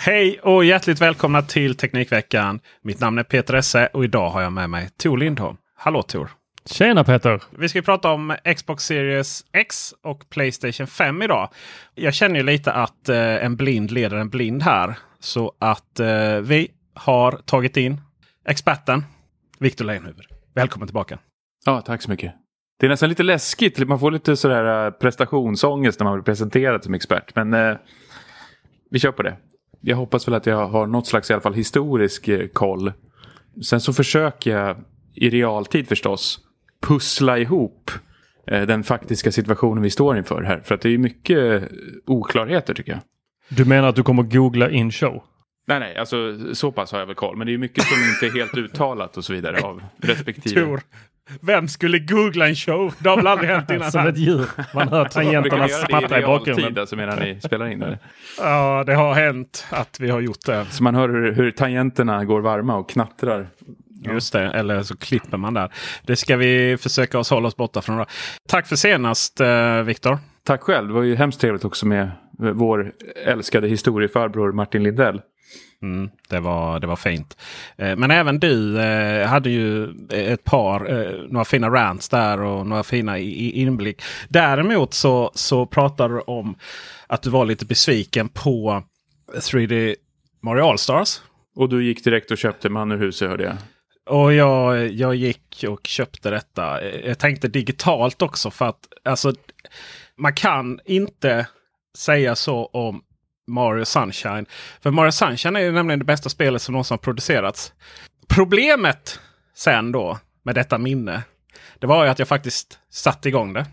Hej och hjärtligt välkomna till Teknikveckan. Mitt namn är Peter Esse och idag har jag med mig Tor Lindholm. Hallå Tor! Tjena Peter! Vi ska prata om Xbox Series X och Playstation 5 idag. Jag känner ju lite att eh, en blind leder en blind här. Så att eh, vi har tagit in experten Viktor Leijonhufvud. Välkommen tillbaka! Ja, tack så mycket. Det är nästan lite läskigt. Man får lite sådär eh, prestationsångest när man blir presenterad som expert. Men eh, vi kör på det. Jag hoppas väl att jag har något slags i alla fall historisk eh, koll. Sen så försöker jag i realtid förstås pussla ihop eh, den faktiska situationen vi står inför här. För att det är mycket eh, oklarheter tycker jag. Du menar att du kommer googla in show? Nej, nej, alltså så pass har jag väl koll. Men det är mycket som inte är helt uttalat och så vidare av respektive. Tor, vem skulle googla en show? Det har väl aldrig hänt innan? Som ett djur. Man hör tangenterna smattra det i realtid bakgrunden. alltså medan ni spelar in? Eller? Ja, det har hänt att vi har gjort det. Så man hör hur, hur tangenterna går varma och knattrar. Just det, eller så klipper man där. Det ska vi försöka oss hålla oss borta från. Då. Tack för senast eh, Viktor. Tack själv. Det var ju hemskt trevligt också med vår älskade historiefarbror Martin Lindell. Mm, det, var, det var fint. Eh, men även du eh, hade ju ett par, eh, några fina rants där och några fina inblick. Däremot så, så pratar du om att du var lite besviken på 3D Mario All-Stars. Och du gick direkt och köpte man ur huset hörde jag. Och jag, jag gick och köpte detta. Jag tänkte digitalt också för att alltså, man kan inte säga så om Mario Sunshine. För Mario Sunshine är ju nämligen det bästa spelet som någonsin har producerats. Problemet sen då med detta minne. Det var ju att jag faktiskt satte igång det.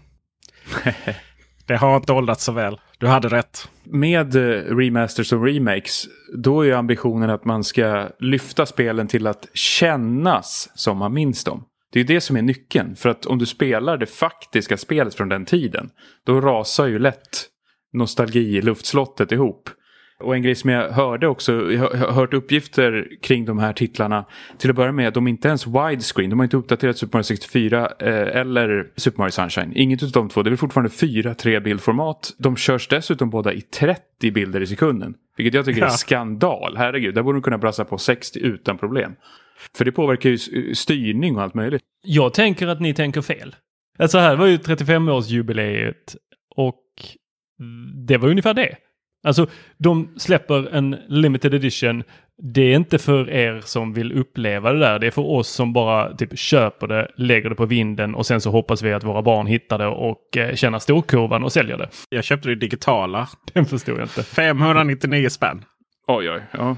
det har inte åldrats så väl. Du hade rätt. Med eh, remasters och remakes, då är ju ambitionen att man ska lyfta spelen till att kännas som man minns dem. Det är ju det som är nyckeln. För att om du spelar det faktiska spelet från den tiden, då rasar ju lätt nostalgi luftslottet ihop. Och en grej som jag hörde också, jag har hört uppgifter kring de här titlarna. Till att börja med, de är inte ens widescreen. De har inte uppdaterat Super Mario 64 eh, eller Super Mario Sunshine. Inget av de två. Det är fortfarande 4-3 bildformat. De körs dessutom båda i 30 bilder i sekunden. Vilket jag tycker är Ja. skandal. Herregud, där borde de kunna brassa på 60 utan problem. För det påverkar ju styrning och allt möjligt. Jag tänker att ni tänker fel. Alltså här var ju 35-årsjubileet och det var ungefär det. Alltså de släpper en limited edition. Det är inte för er som vill uppleva det där. Det är för oss som bara typ köper det, lägger det på vinden och sen så hoppas vi att våra barn hittar det och eh, känner storkurvan och säljer det. Jag köpte det digitala. Den förstod jag inte. 599 spänn. Oj, oj, ja.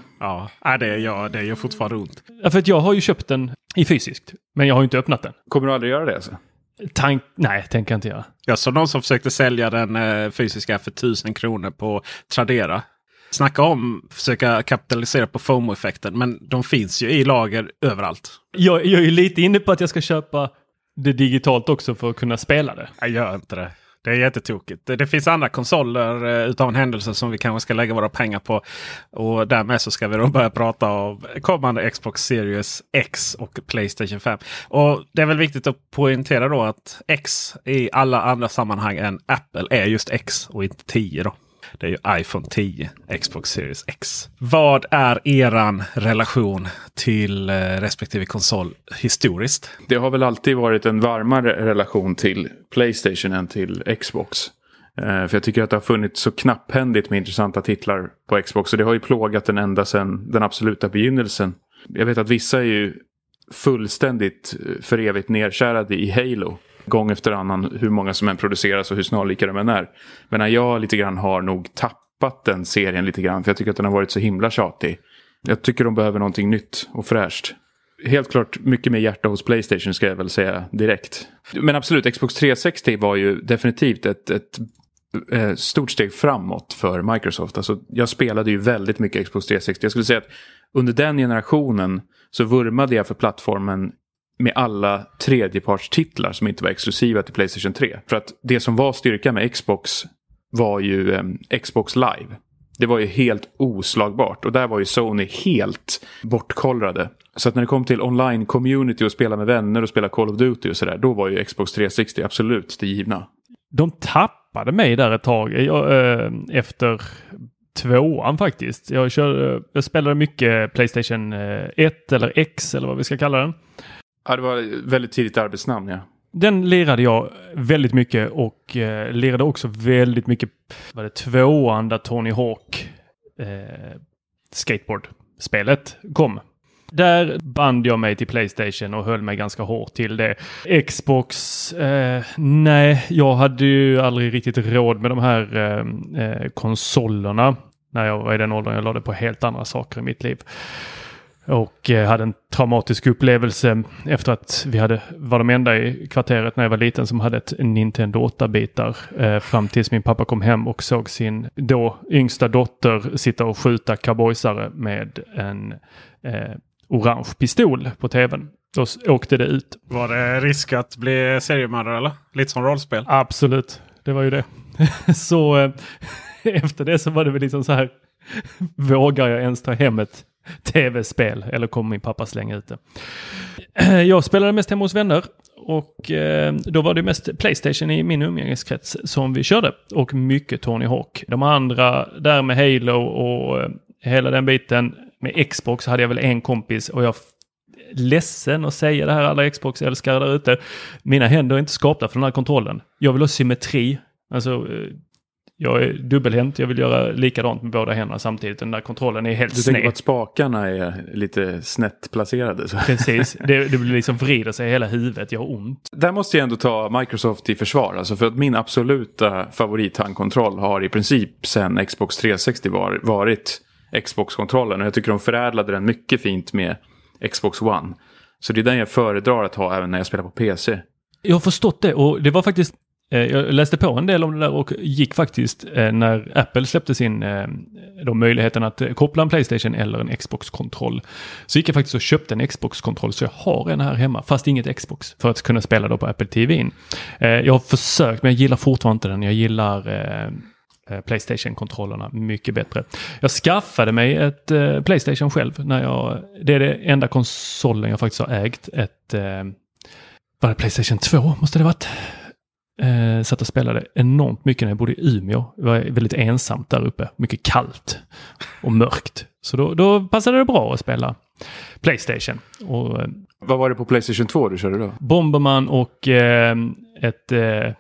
Ja, det, ja, det gör fortfarande ont. Ja, för att jag har ju köpt den i fysiskt. Men jag har ju inte öppnat den. Kommer du aldrig göra det alltså? Tank... Nej, tänker jag inte göra. Jag såg någon som försökte sälja den eh, fysiska för 1000 kronor på Tradera. Snacka om försöka kapitalisera på FOMO-effekten. Men de finns ju i lager överallt. Jag, jag är ju lite inne på att jag ska köpa det digitalt också för att kunna spela det. Jag gör inte det. Det är jättetokigt. Det, det finns andra konsoler eh, utav en händelse som vi kanske ska lägga våra pengar på. Och därmed så ska vi då börja prata om kommande Xbox Series X och Playstation 5. Och Det är väl viktigt att poängtera då att X i alla andra sammanhang än Apple är just X och inte 10. Då. Det är ju iPhone 10, Xbox Series X. Vad är eran relation till eh, respektive konsol historiskt? Det har väl alltid varit en varmare relation till Playstation än till Xbox. Eh, för jag tycker att det har funnits så knapphändigt med intressanta titlar på Xbox. Och det har ju plågat den ända sedan den absoluta begynnelsen. Jag vet att vissa är ju fullständigt eh, för evigt nedkärade i Halo gång efter annan hur många som än produceras och hur snarlika de än är. Men jag lite grann har nog tappat den serien lite grann för jag tycker att den har varit så himla tjatig. Jag tycker de behöver någonting nytt och fräscht. Helt klart mycket mer hjärta hos Playstation ska jag väl säga direkt. Men absolut, Xbox 360 var ju definitivt ett, ett eh, stort steg framåt för Microsoft. Alltså, jag spelade ju väldigt mycket Xbox 360. Jag skulle säga att under den generationen så vurmade jag för plattformen med alla tredjepartstitlar som inte var exklusiva till Playstation 3. För att det som var styrka med Xbox var ju eh, Xbox Live. Det var ju helt oslagbart och där var ju Sony helt bortkollrade. Så att när det kom till online-community och spela med vänner och spela Call of Duty och sådär, då var ju Xbox 360 absolut det givna. De tappade mig där ett tag eh, jag, äh, efter tvåan faktiskt. Jag, kör, eh, jag spelade mycket Playstation 1 eller X eller vad vi ska kalla den. Ja, det var väldigt tidigt arbetsnamn ja. Den lirade jag väldigt mycket och eh, lirade också väldigt mycket var det tvåan där Tony Hawk eh, skateboardspelet kom. Där band jag mig till Playstation och höll mig ganska hårt till det. Xbox, eh, nej, jag hade ju aldrig riktigt råd med de här eh, eh konsolerna när jag var i den åldern. Jag lade på helt andra saker i mitt liv. Och eh, hade en traumatisk upplevelse efter att vi hade, var de enda i kvarteret när jag var liten som hade ett Nintendo 8-bitar. Eh, fram tills min pappa kom hem och såg sin då yngsta dotter sitta och skjuta cowboysare med en eh, orange pistol på tvn. Då åkte det ut. Var det risk att bli seriemördare eller? Lite som rollspel? Absolut, det var ju det. så eh, efter det så var det väl liksom så här. Vågar jag ens ta hem ett tv-spel eller kommer min pappa slänga ut det. Jag spelade mest hemma hos vänner och eh, då var det mest Playstation i min umgängeskrets som vi körde och mycket Tony Hawk. De andra där med Halo och eh, hela den biten med Xbox hade jag väl en kompis och jag ledsen att säga det här alla Xbox-älskare där ute. Mina händer är inte skapta för den här kontrollen. Jag vill ha symmetri. Alltså eh, jag är dubbelhänt, jag vill göra likadant med båda händerna samtidigt. Den där kontrollen är helt sned. Du tänker på att spakarna är lite snett placerade? Så. Precis, det, det liksom vrider sig i hela huvudet, jag har ont. Där måste jag ändå ta Microsoft i försvar. Alltså för att min absoluta favorithandkontroll har i princip sen Xbox 360 var, varit Xbox-kontrollen. Och jag tycker de förädlade den mycket fint med Xbox One. Så det är den jag föredrar att ha även när jag spelar på PC. Jag har förstått det och det var faktiskt Eh, jag läste på en del om det där och gick faktiskt eh, när Apple släppte sin eh, då möjligheten att koppla en Playstation eller en Xbox-kontroll. Så gick jag faktiskt och köpte en Xbox-kontroll så jag har en här hemma fast inget Xbox för att kunna spela då på Apple TV. Jag har försökt men jag gillar fortfarande inte den. Jag gillar Playstation-kontrollerna mycket bättre. Jag skaffade mig ett Playstation själv när jag, det är det enda konsolen jag faktiskt har ägt. Ett, var det Playstation 2 måste det varit? Eh, satt och spelade enormt mycket när jag bodde i Umeå. Det var väldigt ensamt där uppe. Mycket kallt och mörkt. Så då, då passade det bra att spela Playstation. Och, eh, vad var det på Playstation 2 du körde då? Bomberman och eh, ett, eh,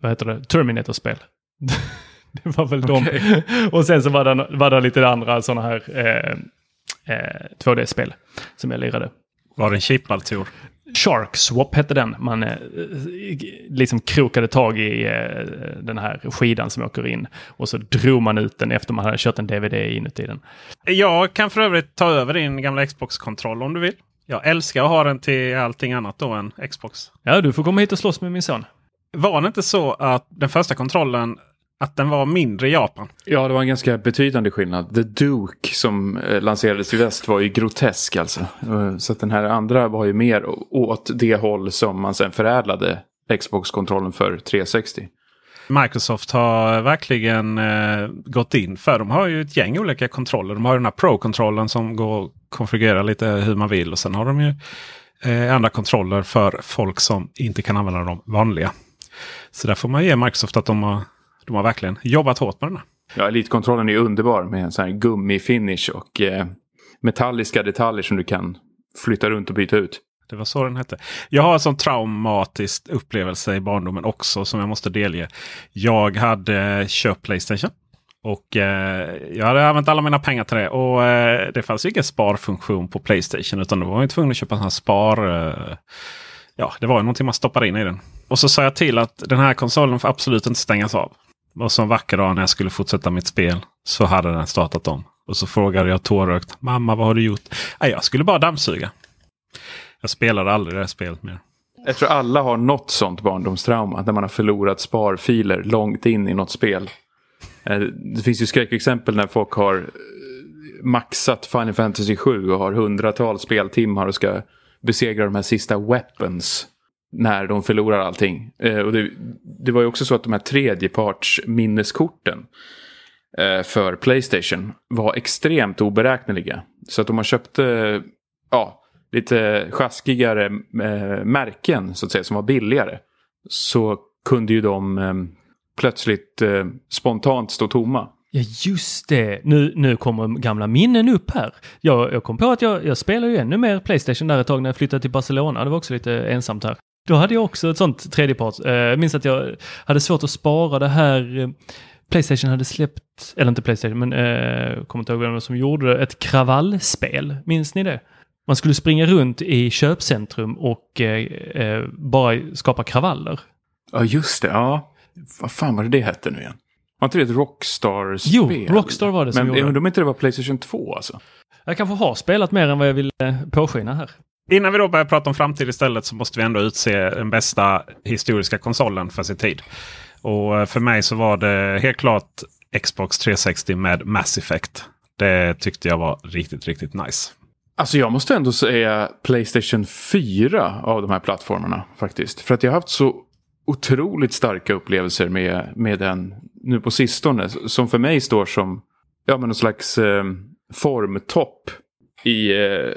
vad heter det, Terminator-spel. det var väl okay. de. och sen så var det, var det lite andra sådana här eh, 2D-spel som jag lirade. Var det en chipad Shark Swap hette den. Man eh, liksom krokade tag i eh, den här skidan som åker in. Och så drog man ut den efter man hade kört en DVD inuti den. Jag kan för övrigt ta över din gamla Xbox-kontroll om du vill. Jag älskar att ha den till allting annat då än Xbox. Ja, du får komma hit och slåss med min son. Var det inte så att den första kontrollen att den var mindre i Japan. Ja, det var en ganska betydande skillnad. The Duke som eh, lanserades i väst var ju grotesk alltså. Eh, så den här andra var ju mer åt det håll som man sen förädlade Xbox-kontrollen för 360. Microsoft har verkligen eh, gått in för. De har ju ett gäng olika kontroller. De har den här Pro-kontrollen som går att konfigurera lite hur man vill. Och sen har de ju eh, andra kontroller för folk som inte kan använda de vanliga. Så där får man ge Microsoft att de har, de har verkligen jobbat hårt med den här. Ja, Elite-kontrollen är underbar med en sån här gummifinish och eh, metalliska detaljer som du kan flytta runt och byta ut. Det var så den hette. Jag har en sån traumatisk upplevelse i barndomen också som jag måste delge. Jag hade köpt Playstation. Och eh, jag hade använt alla mina pengar till det. Och eh, det fanns ingen sparfunktion på Playstation. Utan då var man tvungen att köpa en sån här spar... Eh, ja, det var någonting man stoppade in i den. Och så sa jag till att den här konsolen får absolut inte stängas av. Och så en vacker dag när jag skulle fortsätta mitt spel så hade den startat om. Och så frågade jag tårögt. Mamma vad har du gjort? Nej, jag skulle bara dammsuga. Jag spelade aldrig det här spelet mer. Jag tror alla har något sånt barndomstrauma. När man har förlorat sparfiler långt in i något spel. Eh, det finns ju skräckexempel när folk har eh, maxat Final Fantasy 7 och har hundratals speltimmar och ska besegra de här sista weapons. När de förlorar allting. Eh, och det, det var ju också så att de här tredjeparts minneskorten eh, för Playstation var extremt oberäkneliga. Så att om man köpte eh, ja, lite sjaskigare eh, märken så att säga som var billigare. Så kunde ju de eh, plötsligt eh, spontant stå tomma. Ja just det, nu, nu kommer gamla minnen upp här. Jag, jag kom på att jag, jag spelar ju ännu mer Playstation där ett tag när jag flyttade till Barcelona. Det var också lite ensamt här. Då hade jag också ett sånt tredjeparts. Eh, jag minns att jag hade svårt att spara det här. Eh, Playstation hade släppt, eller inte Playstation, men eh, kommer inte ihåg vem som gjorde det, ett kravallspel. Minns ni det? Man skulle springa runt i köpcentrum och eh, bara skapa kravaller. Ja, just det. Ja. Vad fan var det det hette nu igen? Var inte det ett Rockstar-spel? Jo, Rockstar var det som Men gjorde undrar om inte det var Playstation 2 alltså? Jag kanske har spelat mer än vad jag vill påskina här. Innan vi då börjar prata om framtid istället så måste vi ändå utse den bästa historiska konsolen för sin tid. Och eh, för mig så var det helt klart Xbox 360 med Mass Effect. Det tyckte jag var riktigt, riktigt nice. Alltså jag måste ändå säga Playstation 4 av de här plattformarna faktiskt. För att jag har haft så otroligt starka upplevelser med, med den nu på sistone. Som för mig står som ja, men någon slags eh, formtopp i eh,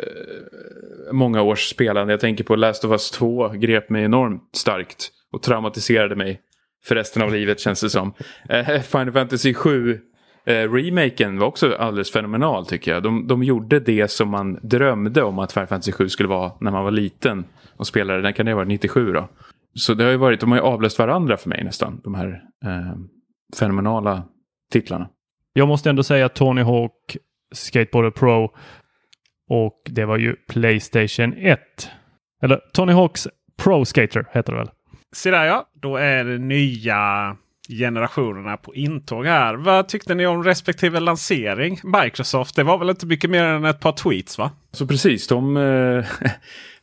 många års spelande. Jag tänker på Last of Us 2 grep mig enormt starkt och traumatiserade mig för resten av livet känns det som. Eh, Final Fantasy 7 Eh, remaken var också alldeles fenomenal tycker jag. De, de gjorde det som man drömde om att Final Fantasy 7 skulle vara när man var liten och spelade. Den kan det vara 97 då. Så det har ju varit, de har ju avlöst varandra för mig nästan. De här eh, fenomenala titlarna. Jag måste ändå säga Tony Hawk Skateboarder Pro och det var ju Playstation 1. Eller Tony Hawks Pro Skater heter det väl? Se där ja, då är det nya generationerna på intåg här. Vad tyckte ni om respektive lansering? Microsoft, det var väl inte mycket mer än ett par tweets va? Så precis, de eh,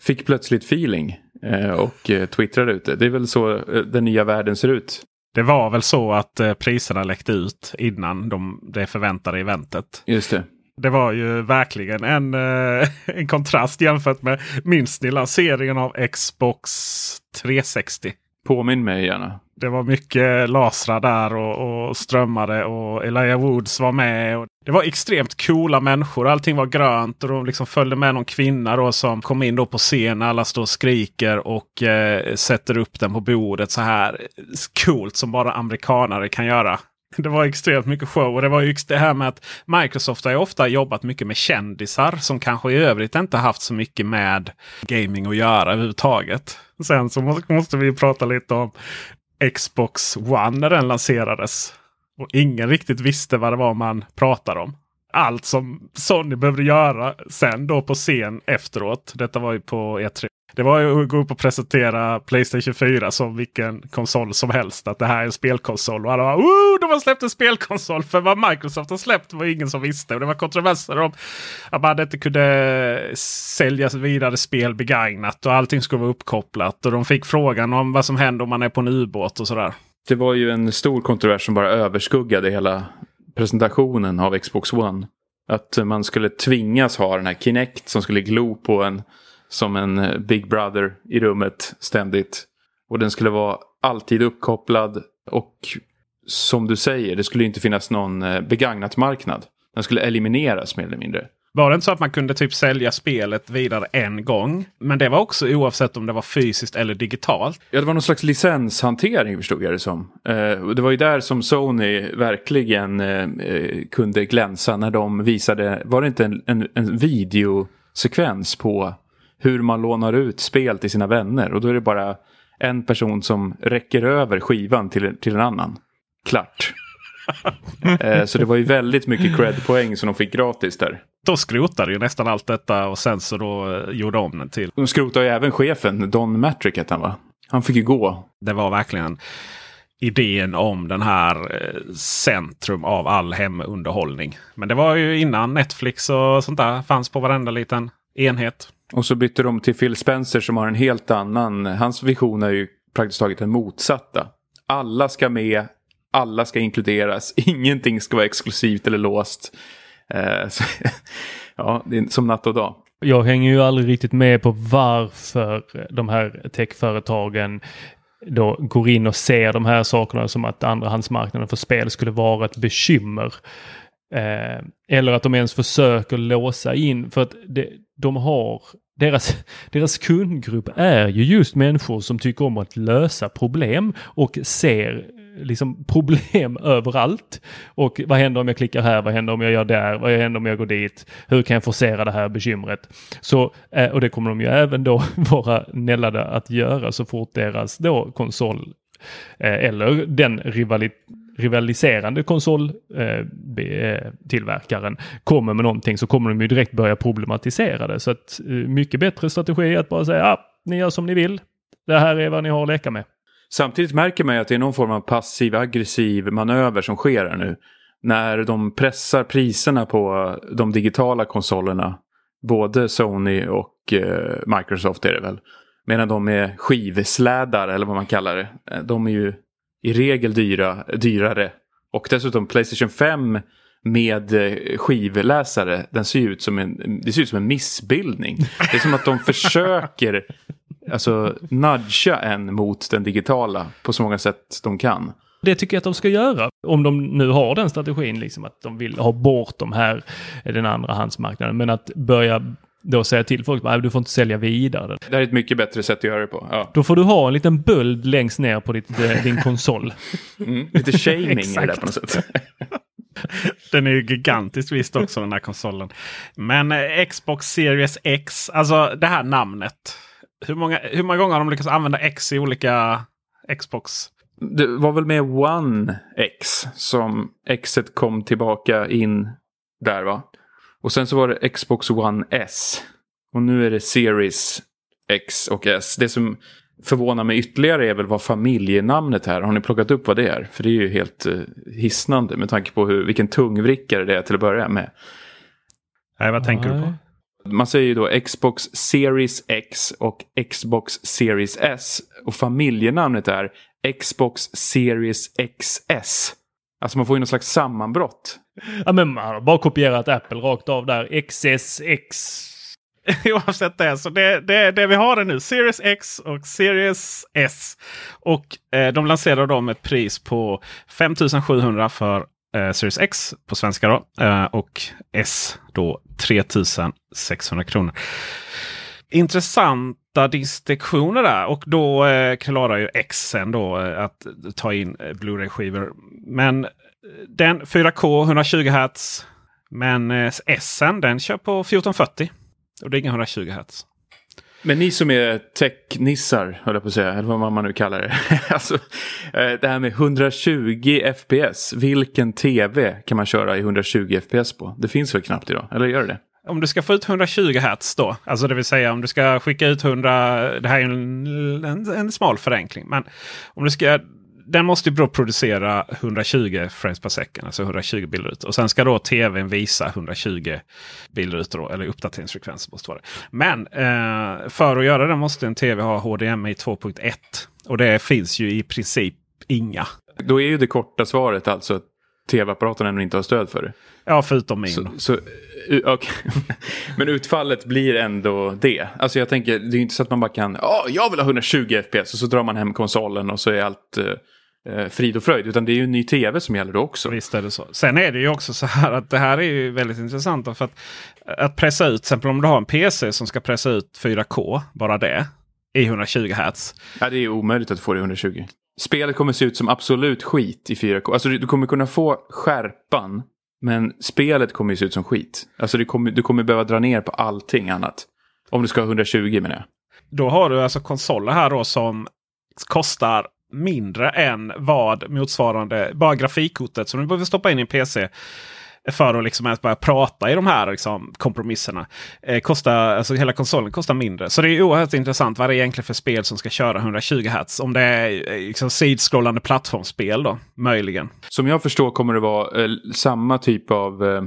fick plötsligt feeling eh, och eh, twittrade ut det. Det är väl så eh, den nya världen ser ut. Det var väl så att eh, priserna läckte ut innan de, det förväntade eventet. Just det. Det var ju verkligen en, eh, en kontrast jämfört med minns ni lanseringen av Xbox 360? Påminn mig gärna. Det var mycket lasrar där och, och strömmade och Elijah Woods var med. Och det var extremt coola människor. Allting var grönt och de liksom följde med någon kvinna då som kom in då på scen. Alla står och skriker och eh, sätter upp den på bordet så här coolt som bara amerikanare kan göra. Det var extremt mycket show. Och det var ju det här med att Microsoft har ju ofta jobbat mycket med kändisar som kanske i övrigt inte haft så mycket med gaming att göra överhuvudtaget. Sen så måste vi prata lite om Xbox One när den lanserades. Och ingen riktigt visste vad det var man pratade om. Allt som Sony behövde göra sen då på scen efteråt. Detta var ju på E3. Det var ju att gå upp och presentera Playstation 4 som vilken konsol som helst. Att det här är en spelkonsol. Och alla bara oh, de har släppt en spelkonsol. För vad Microsoft har släppt var ingen som visste. Och det var kontroverser om att man inte kunde sälja vidare spel begagnat. Och allting skulle vara uppkopplat. Och de fick frågan om vad som händer om man är på en ubåt och sådär. Det var ju en stor kontrovers som bara överskuggade hela presentationen av Xbox One. Att man skulle tvingas ha den här Kinect som skulle glo på en som en eh, Big Brother i rummet ständigt. Och den skulle vara alltid uppkopplad Och som du säger, det skulle inte finnas någon eh, begagnat marknad. Den skulle elimineras mer eller mindre. Var det inte så att man kunde typ sälja spelet vidare en gång? Men det var också oavsett om det var fysiskt eller digitalt. Ja, det var någon slags licenshantering förstod jag det som. Eh, det var ju där som Sony verkligen kunde glänsa när de visade, var det inte en, en, en videosekvens på hur man lånar ut spel till sina vänner och då är det bara en person som räcker över skivan till, till en annan. Klart. eh, så det var ju väldigt mycket cred-poäng som de fick gratis där. Då skrotade ju nästan allt detta och sen så då eh, gjorde om den till. De skrotade ju även chefen, Don Matrick hette han va? Han fick ju gå. Det var verkligen idén om den här eh, centrum av all hemunderhållning. Men det var ju innan Netflix och sånt där fanns på varenda liten enhet. Och så bytte de till Phil Spencer som har en helt annan. Hans vision är ju praktiskt taget den motsatta. Alla ska med, alla ska inkluderas, ingenting ska vara exklusivt eller låst. Eh, så, ja, det är som natt och dag. Jag hänger ju aldrig riktigt med på varför de här techföretagen då går in och ser de här sakerna som att andrahandsmarknaden för spel skulle vara ett bekymmer. Eh, eller att de ens försöker låsa in för att det, de har deras, deras kundgrupp är ju just människor som tycker om att lösa problem och ser liksom problem överallt. Och vad händer om jag klickar här? Vad händer om jag gör där? Vad händer om jag går dit? Hur kan jag forcera det här bekymret? Så, eh, och det kommer de ju även då vara nällade att göra så fort deras då konsol eh, eller den rivalitet rivaliserande konsoltillverkaren eh, eh, kommer med någonting så kommer de ju direkt börja problematisera det. Så att eh, mycket bättre strategi att bara säga ah, ni gör som ni vill. Det här är vad ni har att leka med. Samtidigt märker man ju att det är någon form av passiv aggressiv manöver som sker här nu. När de pressar priserna på de digitala konsolerna. Både Sony och eh, Microsoft är det väl. Medan de är skivslädar eller vad man kallar det. De är ju i regel dyra, dyrare. Och dessutom Playstation 5 med eh, skivläsare, den ser ut som en, det ser ut som en missbildning. Det är som att de försöker alltså, nudga en mot den digitala på så många sätt de kan. Det tycker jag att de ska göra. Om de nu har den strategin, liksom att de vill ha bort de här, den andra handsmarknaden. Men att börja då säga till folk att du får inte sälja vidare. Det här är ett mycket bättre sätt att göra det på. Ja. Då får du ha en liten böld längst ner på ditt, eh, din konsol. Mm, lite shaming är det på något sätt. Den är ju gigantisk visst också den här konsolen. Men eh, Xbox Series X, alltså det här namnet. Hur många, hur många gånger har de lyckats använda X i olika Xbox? Det var väl med One X som Xet kom tillbaka in där va? Och sen så var det Xbox One S. Och nu är det Series X och S. Det som förvånar mig ytterligare är väl vad familjenamnet här. Har ni plockat upp vad det är? För det är ju helt uh, hisnande med tanke på hur, vilken tungvrickare det är till att börja med. Nej, vad tänker Nej. du på? Man säger ju då Xbox Series X och Xbox Series S. Och familjenamnet är Xbox Series XS. Alltså man får ju någon slags sammanbrott. Ja men man har bara kopierat Apple rakt av där. XSX. Oavsett det. Så det, det, det vi har är nu Series X och Series S. Och eh, de lanserar dem ett pris på 5700 för eh, Series X på svenska då. Eh, och S då 3600 kronor åtta distinktioner där och då eh, klarar ju Xen då eh, att ta in eh, Blu-ray-skivor. Men eh, den 4K 120 Hz. Men eh, S'en den kör på 1440. Och det är inga 120 Hz. Men ni som är tech-nissar, höll jag på att säga, eller vad man nu kallar det. alltså, eh, det här med 120 FPS, vilken tv kan man köra i 120 FPS på? Det finns väl knappt idag, eller gör det om du ska få ut 120 Hz då, alltså det vill säga om du ska skicka ut 100, det här är en, en, en smal förenkling, men om du ska den måste ju då producera 120 frames per second, alltså 120 bilder ut. Och sen ska då tvn visa 120 bilder ut, då, eller uppdateringsfrekvens måste vara det. Men eh, för att göra det måste en tv ha HDMI 2.1. Och det finns ju i princip inga. Då är ju det korta svaret alltså att tv-apparaten ännu inte har stöd för det. Ja, förutom min. Så, så okay. Men utfallet blir ändå det. Alltså jag tänker, det är inte så att man bara kan, ja, oh, jag vill ha 120 FPS och så drar man hem konsolen och så är allt uh, eh, frid och fröjd. Utan det är ju en ny tv som gäller då också. Visst är det så. Sen är det ju också så här att det här är ju väldigt intressant. För att, att pressa ut, till exempel om du har en PC som ska pressa ut 4K, bara det, i 120 Hz. Ja, det är omöjligt att få det i 120. Spelet kommer se ut som absolut skit i 4K. Alltså du, kommer kunna få skärpan. Men spelet kommer ju se ut som skit. Alltså du kommer, du kommer behöva dra ner på allting annat. Om du ska ha 120 menar jag. Då har du alltså konsoler här då som kostar mindre än vad motsvarande, bara grafikkortet som du behöver stoppa in i en PC för att liksom ens börja prata i de här liksom, kompromisserna. Eh, kostar, alltså hela konsolen kostar mindre. Så det är oerhört intressant vad det är egentligen för spel som ska köra 120 Hz. Om det är eh, liksom, sidskrollande plattformsspel då, möjligen. Som jag förstår kommer det vara eh, samma typ av eh,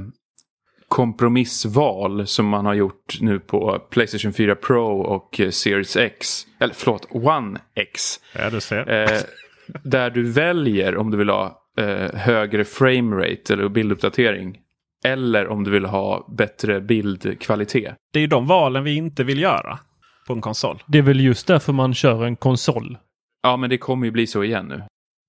kompromissval som man har gjort nu på Playstation 4 Pro och eh, Series X. Eller förlåt, One X. Ja, du ser. Eh, där du väljer om du vill ha eh, högre framerate eller bilduppdatering. Eller om du vill ha bättre bildkvalitet. Det är ju de valen vi inte vill göra på en konsol. Det är väl just därför man kör en konsol. Ja, men det kommer ju bli så igen nu.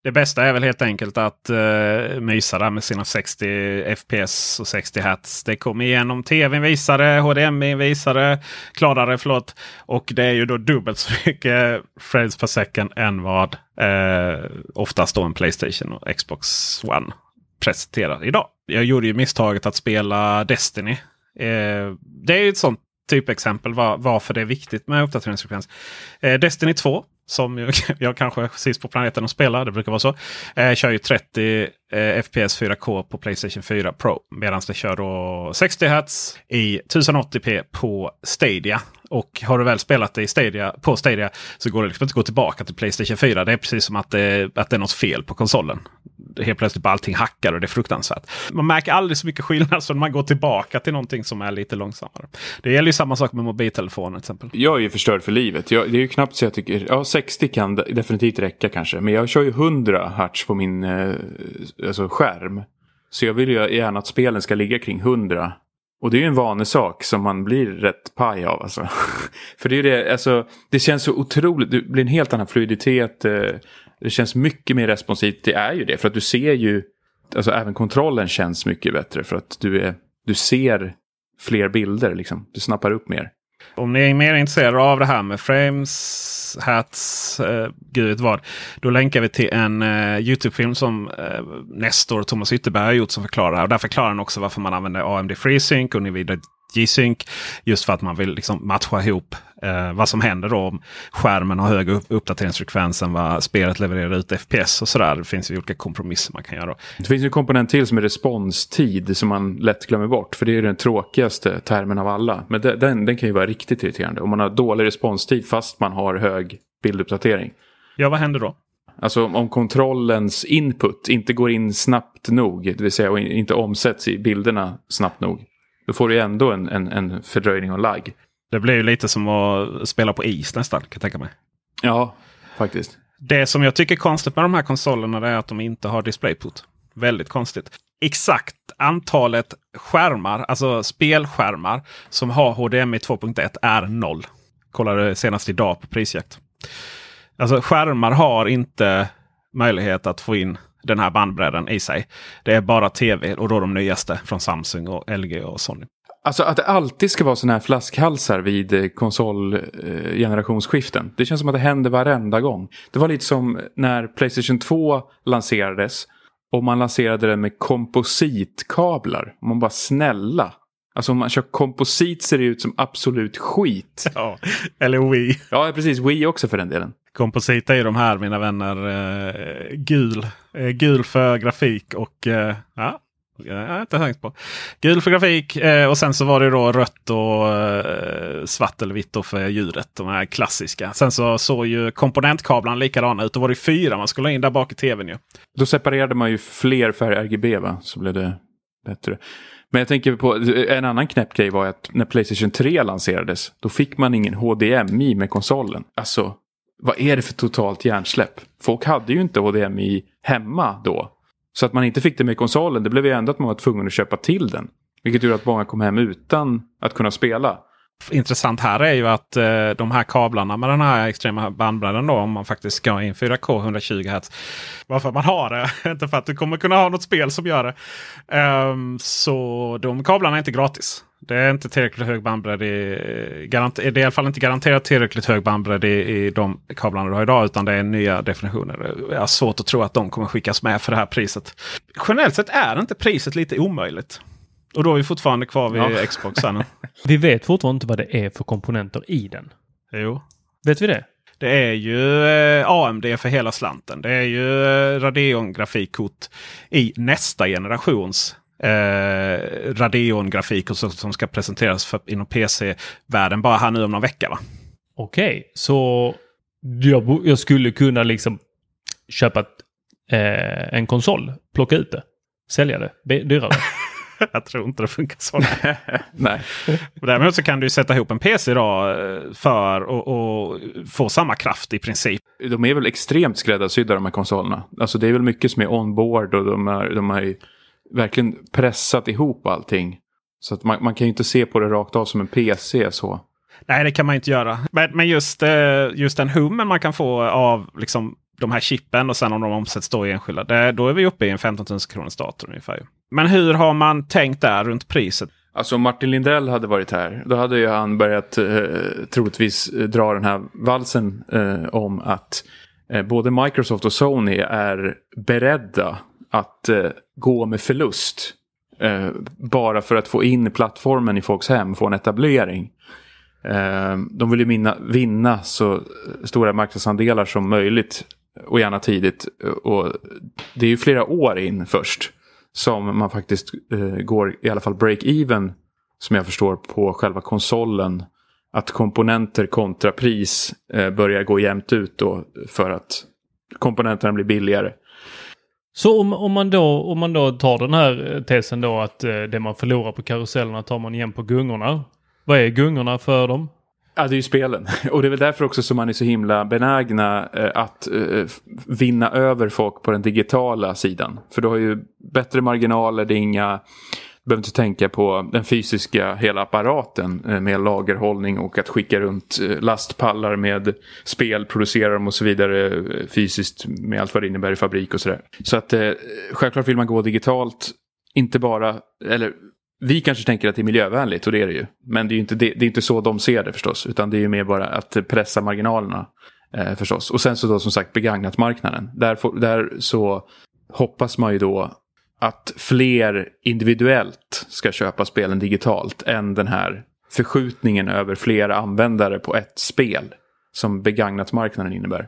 Det bästa är väl helt enkelt att uh, mysa där med sina 60 FPS och 60 Hz. Det kommer igenom tvn visare, HDMI visare, klarare förlåt. Och det är ju då dubbelt så mycket frames per second än vad uh, oftast då en Playstation och Xbox One presenterar idag. Jag gjorde ju misstaget att spela Destiny. Uh, det är ju ett sånt typexempel var, varför det är viktigt med uppdateringsfrekvens. Destiny 2 som jag, jag kanske sist på planeten att spela. Det brukar vara så. Eh, kör ju 30 eh, FPS 4K på Playstation 4 Pro. Medan det kör då 60 Hz i 1080p på Stadia. Och har du väl spelat det i Stadia, på Stadia så går det liksom inte att gå tillbaka till Playstation 4. Det är precis som att det, att det är något fel på konsolen. Helt plötsligt bara allting hackar och det är fruktansvärt. Man märker aldrig så mycket skillnad som när man går tillbaka till någonting som är lite långsammare. Det gäller ju samma sak med mobiltelefoner till exempel. Jag är ju förstörd för livet. Jag, det är ju knappt så jag tycker... Ja, 60 kan definitivt räcka kanske. Men jag kör ju 100 hertz på min eh, alltså skärm. Så jag vill ju gärna att spelen ska ligga kring 100. Och det är ju en vanesak som man blir rätt paj av. Alltså. för det är det, alltså, det känns så otroligt, det blir en helt annan fluiditet. Eh, det känns mycket mer responsivt. Det är ju det, för att du ser ju, alltså även kontrollen känns mycket bättre. För att du, är, du ser fler bilder, liksom. du snappar upp mer. Om ni är mer intresserade av det här med frames, hats, eh, gud vad. Då länkar vi till en eh, Youtube-film som eh, Nestor och Thomas Ytterberg har gjort som förklarar. Och där förklarar han också varför man använder AMD FreeSync och Nvidia G-Sync. Just för att man vill liksom matcha ihop eh, vad som händer då om skärmen har högre uppdateringsfrekvens än vad spelet levererar ut FPS och sådär. Det finns ju olika kompromisser man kan göra. Det finns en komponent till som är responstid som man lätt glömmer bort. För det är den tråkigaste termen av alla. Men den, den kan ju vara riktigt irriterande. Om man har dålig responstid fast man har hög bilduppdatering. Ja, vad händer då? Alltså om kontrollens input inte går in snabbt nog, det vill säga inte omsätts i bilderna snabbt nog. Då får du ändå en, en, en fördröjning och lagg. Det blir ju lite som att spela på is nästan, kan jag tänka mig. Ja, faktiskt. Det som jag tycker är konstigt med de här konsolerna är att de inte har DisplayPort. Väldigt konstigt. Exakt antalet skärmar, alltså spelskärmar som har HDMI 2.1 är noll. Kollade senast idag på prisjakt. Alltså skärmar har inte möjlighet att få in den här bandbredden i sig. Det är bara tv och då de nyaste från Samsung och LG och Sony. Alltså att det alltid ska vara sådana här flaskhalsar vid eh, konsolgenerationsskiften. Det känns som att det händer varenda gång. Det var lite som när Playstation 2 lanserades. Och man lanserade den med kompositkablar. Man bara snälla. Alltså om man kör komposit ser det ut som absolut skit. Ja, eller Wii. Ja, precis. Wii också för den delen. Komposit är de här mina vänner. Eh, gul. Eh, gul för grafik och eh, ja, jag har inte tänkt på. Gul för grafik eh, och sen så var det då rött och eh, svart eller vitt för ljudet. De här klassiska. Sen så såg ju komponentkablarna likadana ut. Då var det fyra man skulle ha in där bak i tvn. Ju. Då separerade man ju fler färger RGB va? Så blev det bättre. Men jag tänker på en annan knäpp grej var att när Playstation 3 lanserades. Då fick man ingen HDMI med konsolen. Alltså vad är det för totalt hjärnsläpp? Folk hade ju inte HDMI hemma då. Så att man inte fick det med konsolen, det blev ju ändå att man var tvungen att köpa till den. Vilket gjorde att många kom hem utan att kunna spela. intressant här är ju att eh, de här kablarna med den här extrema bandbredden då om man faktiskt ska in 4K 120 Hz. Varför man har det, inte för att du kommer kunna ha något spel som gör det. Um, så de kablarna är inte gratis. Det är inte tillräckligt hög bandbredd. I, garant, det är i alla fall inte garanterat tillräckligt hög bandbredd i, i de kablarna du har idag. Utan det är nya definitioner. Jag har svårt att tro att de kommer skickas med för det här priset. Generellt sett är inte priset lite omöjligt. Och då är vi fortfarande kvar vid ja. Xbox. vi vet fortfarande inte vad det är för komponenter i den. Jo. Vet vi det? Det är ju eh, AMD för hela slanten. Det är ju eh, Radeon grafikkort i nästa generations eh, Radeon-grafik som, som ska presenteras för, inom PC-världen bara här nu om någon vecka. va? Okej, okay, så jag, jag, skulle kunna liksom köpa ett, eh, en konsol, plocka ut det, sälja det dyrare. jag tror inte det funkar så. Nej. Däremot så kan du sätta ihop en PC idag eh, för att få samma kraft i princip. De är väl extremt skräddarsydda de här konsolerna. Alltså det är väl mycket som är onboard och de är, de är verkligen pressat ihop allting. Så att man, man kan ju inte se på det rakt av som en PC så. Nej, det kan man inte göra. Men, men just, eh, just den hummen man kan få av liksom, de här chippen och sen om de omsätts då i enskilda. Det, då är vi uppe i en 15 000 kronors dator ungefär. Men hur har man tänkt där runt priset? Alltså om Martin Lindell hade varit här, då hade ju han börjat eh, troligtvis eh, dra den här valsen eh, om att eh, både Microsoft och Sony är beredda att eh, gå med förlust. Eh, bara för att få in plattformen i folks hem, få en etablering. Eh, de vill ju minna, vinna så stora marknadsandelar som möjligt och gärna tidigt. Och det är ju flera år in först som man faktiskt eh, går i alla fall break-even som jag förstår på själva konsolen. Att komponenter kontra pris eh, börjar gå jämnt ut då för att komponenterna blir billigare. Så om, om, man då, om man då tar den här eh, tesen då att eh, det man förlorar på karusellerna tar man igen på gungorna. Vad är gungorna för dem? Ja, det är ju spelen. Och det är väl därför också som man är så himla benägna eh, att vinna över folk på den digitala sidan. För du har ju bättre marginaler, det är inga behöver inte tänka på den fysiska hela apparaten eh, med lagerhållning och att skicka runt eh, lastpallar med spel, producera dem och så vidare eh, fysiskt med allt vad det innebär i fabrik och sådär. Så att självklart vill man gå digitalt, inte bara, eller vi kanske tänker att det är miljövänligt och det är det ju. Men det är inte, det, det är inte så de ser det förstås, utan det är ju mer bara att pressa marginalerna eh, förstås. Och sen så då som sagt begagnat marknaden. Där, får, där så hoppas man ju då att fler individuellt ska köpa spelen digitalt än den här förskjutningen över flera användare på ett spel som begagnat marknaden innebär.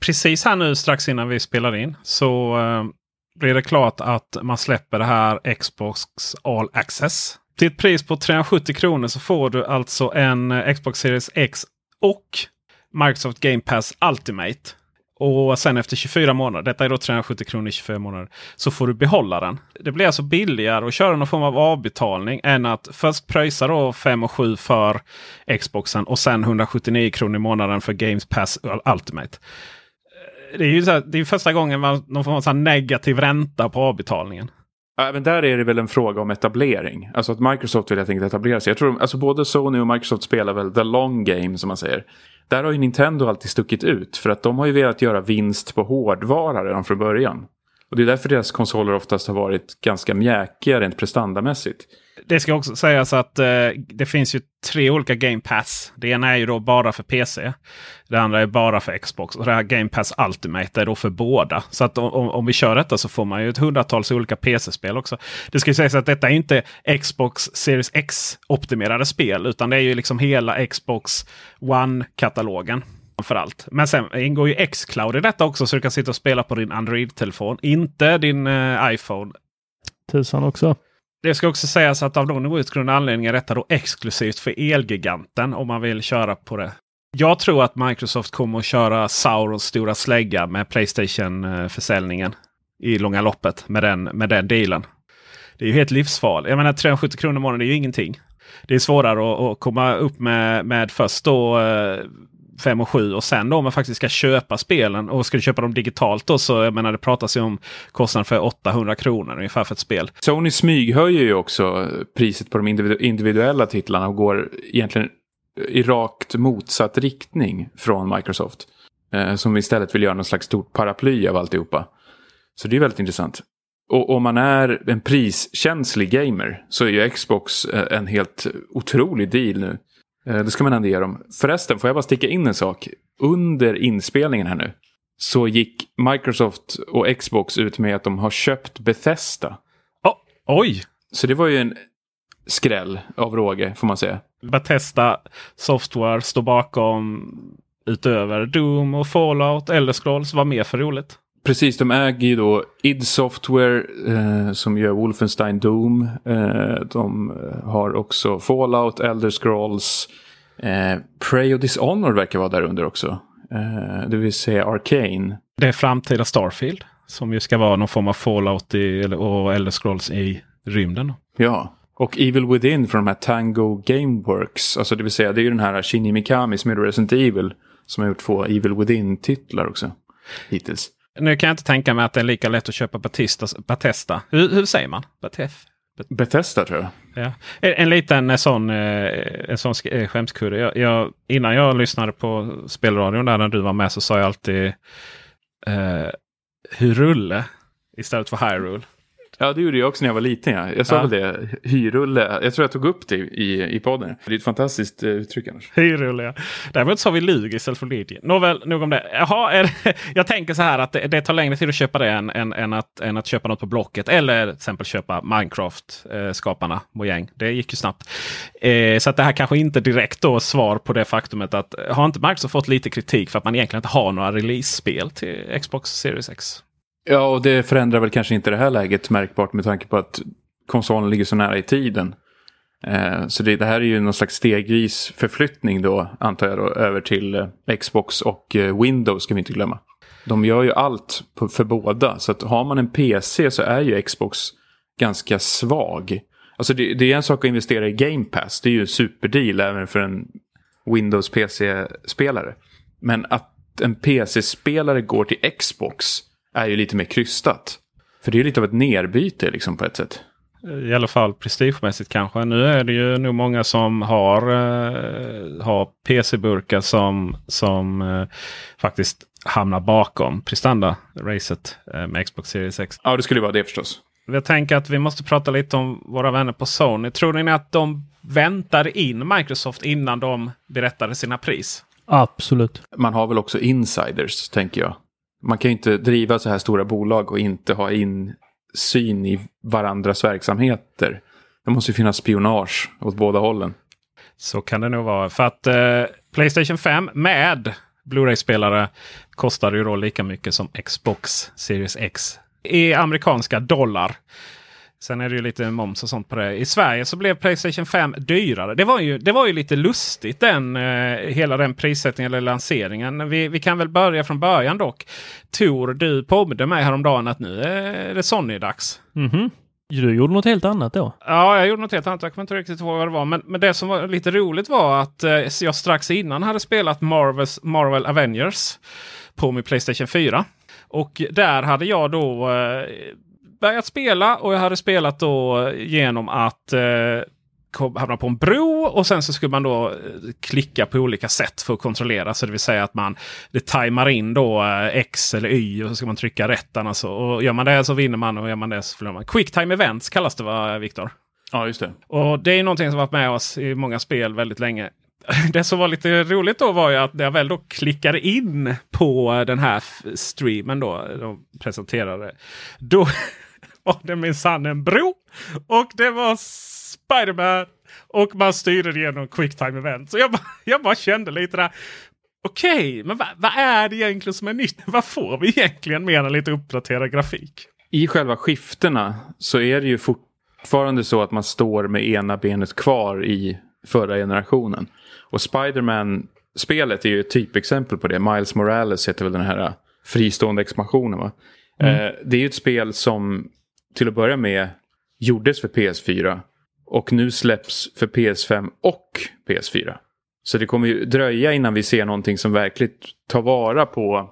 Precis här nu strax innan vi spelar in så eh, blir det klart att man släpper det här Xbox All Access. Till ett pris på 370 kronor så får du alltså en eh, Xbox Series X och Microsoft Game Pass Ultimate. Och sen efter 24 månader, detta är då 370 kronor i 24 månader, så får du behålla den. Det blir alltså billigare att köra någon form av avbetalning än att först pröjsa då 5 och 7 för Xboxen och sen 179 kronor i månaden för Games Pass Ultimate. Det är ju så här, det är första gången man får en av negativ ränta på avbetalningen. Även där är det väl en fråga om etablering. Alltså att Microsoft vill helt enkelt etablera sig. Jag tror alltså både Sony och Microsoft spelar väl the long game som man säger. Där har ju Nintendo alltid stuckit ut för att de har ju velat göra vinst på hårdvara redan från början. Och det är därför deras konsoler oftast har varit ganska mjäkiga rent prestandamässigt. Det ska också sägas att eh, det finns ju tre olika Game Pass. Det ena är ju då bara för PC. Det andra är bara för Xbox. Och det här Game Pass Ultimate är då för båda. Så att om, om vi kör detta så får man ju ett hundratals olika PC-spel också. Det ska ju sägas att detta är inte Xbox Series X optimerade spel. Utan det är ju liksom hela Xbox One-katalogen. Framförallt. Men sen ingår ju X-Cloud i detta också så du kan sitta och spela på din Android-telefon. Inte din eh, iPhone. Tusan också. Det ska också sägas att av någon outgrundlig anledning är detta då exklusivt för Elgiganten om man vill köra på det. Jag tror att Microsoft kommer att köra Saurons stora slägga med Playstation-försäljningen i långa loppet med den, med den dealen. Det är ju helt livsfarligt. Jag menar 370 kronor i månaden är ju ingenting. Det är svårare att, att komma upp med, med först då eh, 5 och 7 och sen då om man faktiskt ska köpa spelen och ska du köpa dem digitalt då så jag menar det pratas ju om kostnaden för 800 kronor ungefär för ett spel. Sony smyghöjer ju också priset på de individuella titlarna och går egentligen i rakt motsatt riktning från Microsoft. Eh, som istället vill göra någon slags stort paraply av alltihopa. Så det är väldigt intressant. Och om man är en priskänslig gamer så är ju Xbox eh, en helt otrolig deal nu. Eh, det ska man ändå ge dem. Förresten, får jag bara sticka in en sak? Under inspelningen här nu så gick Microsoft och Xbox ut med att de har köpt Bethesda. Oh, oj! Så det var ju en skräll av råge får man säga. Bethesda Software står bakom utöver Doom och Fallout, Elder Scrolls. Vad mer för roligt? Precis, de äger ju då id Software eh, som gör Wolfenstein Doom. Eh, de har också Fallout, Elder Scrolls. Eh, Prey och Dishonored verkar vara där under också. Eh, det vill säga Arcane. Det är framtida Starfield. Som ju ska vara någon form av Fallout i, och Elder Scrolls i rymden. Ja, och Evil Within från de här Tango Gameworks. Alltså det vill säga det är ju den här Shinji Mikami som är Resident Evil. Som har gjort två Evil Within-titlar också. Hittills. Nu kan jag inte tänka mig att det är lika lätt att köpa Batista, Batesta. Hur, hur säger man? Batef? Bethesda tror jag. Ja. En, en liten sån, en sån skämskudde. Jag, jag, innan jag lyssnade på spelradion där när du var med så sa jag alltid eh, Hyrulle istället för Hyrule. Ja, det gjorde jag också när jag var liten. Ja. Jag sa ja. väl det. Hyrulle. Jag tror jag tog upp det i, i podden. Det är ett fantastiskt uh, uttryck annars. Hyrulle, ja. Däremot sa vi lug istället för Lydia. Nåväl, nog om det. Jaha, det, jag tänker så här att det, det, tar längre tid att köpa det än, än, än, att, än att köpa något på Blocket. Eller till exempel köpa Minecraft-skaparna eh, Mojang. Det gick ju snabbt. Eh, så att det här kanske inte direkt då svar på det faktumet att har inte Microsoft fått lite kritik för att man egentligen inte har några release-spel till Xbox Series X? Ja, och det förändrar väl kanske inte det här läget märkbart med tanke på att konsolen ligger så nära i tiden. Eh, så det, det, här är ju någon slags stegvis förflyttning då, antar jag, då, över till eh, Xbox och eh, Windows ska vi inte glömma. De gör ju allt på, för båda, så att har man en PC så är ju Xbox ganska svag. Alltså det, det är en sak att investera i Game Pass, det är ju en superdeal även för en Windows PC-spelare. Men att att en PC-spelare går till Xbox är ju lite mer krystat. För det är lite av ett nerbyte liksom på ett sätt. I alla fall prestigemässigt kanske. Nu är det ju nog många som har, eh, har PC-burkar som, som eh, faktiskt hamnar bakom prestanda-racet eh, med Xbox Series X. Ja, det skulle vara det förstås. Jag tänker att vi måste prata lite om våra vänner på Sony. Tror ni att de väntade in Microsoft innan de berättade sina pris? Absolut. Man har väl också insiders, tänker jag. Man kan ju inte driva så här stora bolag och inte ha insyn i varandras verksamheter. Det måste ju finnas spionage åt båda hållen. Så kan det nog vara. För att eh, Playstation 5 med Blu-ray-spelare kostar ju då lika mycket som Xbox Series X i amerikanska dollar. Sen är det ju lite moms och sånt på det. I Sverige så blev Playstation 5 dyrare. Det var ju, det var ju lite lustigt den, eh, hela den prissättningen eller lanseringen. Vi, vi kan väl börja från början dock. Tor, du påminde mig häromdagen att nu är det Sony-dags. Mhm. Du gjorde något helt annat då? Ja, jag gjorde något helt annat. Jag kommer inte riktigt ihåg vad det var. Men, men det som var lite roligt var att eh, jag strax innan hade spelat Marvels, Marvel Avengers på min Playstation 4. Och där hade jag då eh, börjat spela och jag hade spelat då genom att eh, hamna på en bro och sen så skulle man då eh, klicka på olika sätt för att kontrollera. Så det vill säga att man det tajmar in då eh, X eller Y och så ska man trycka rätt. Alltså. Och gör man det så vinner man och gör man det så förlorar man. Quick time events kallas det va Viktor? Ja, just det. Och det är någonting som varit med oss i många spel väldigt länge. Det som var lite roligt då var ju att när jag väl då klickade in på den här streamen då. De presenterade. Då var det minsann en bro. Och det var Spiderman. Och man styrde genom quicktime event. Så jag bara, jag bara kände lite där. Okej, men vad vad är det egentligen som är nytt? Vad får vi egentligen mer än lite uppdaterad grafik? I själva skiftena så är det ju fortfarande så att man står med ena benet kvar i förra generationen. Och Spiderman-spelet är ju ett typexempel på det. Miles Morales heter väl den här fristående expansionen va? Eh, det är ju ett spel som till att börja med gjordes för PS4 och nu släpps för PS5 och PS4. Så det kommer ju dröja innan vi ser någonting som verkligen tar vara på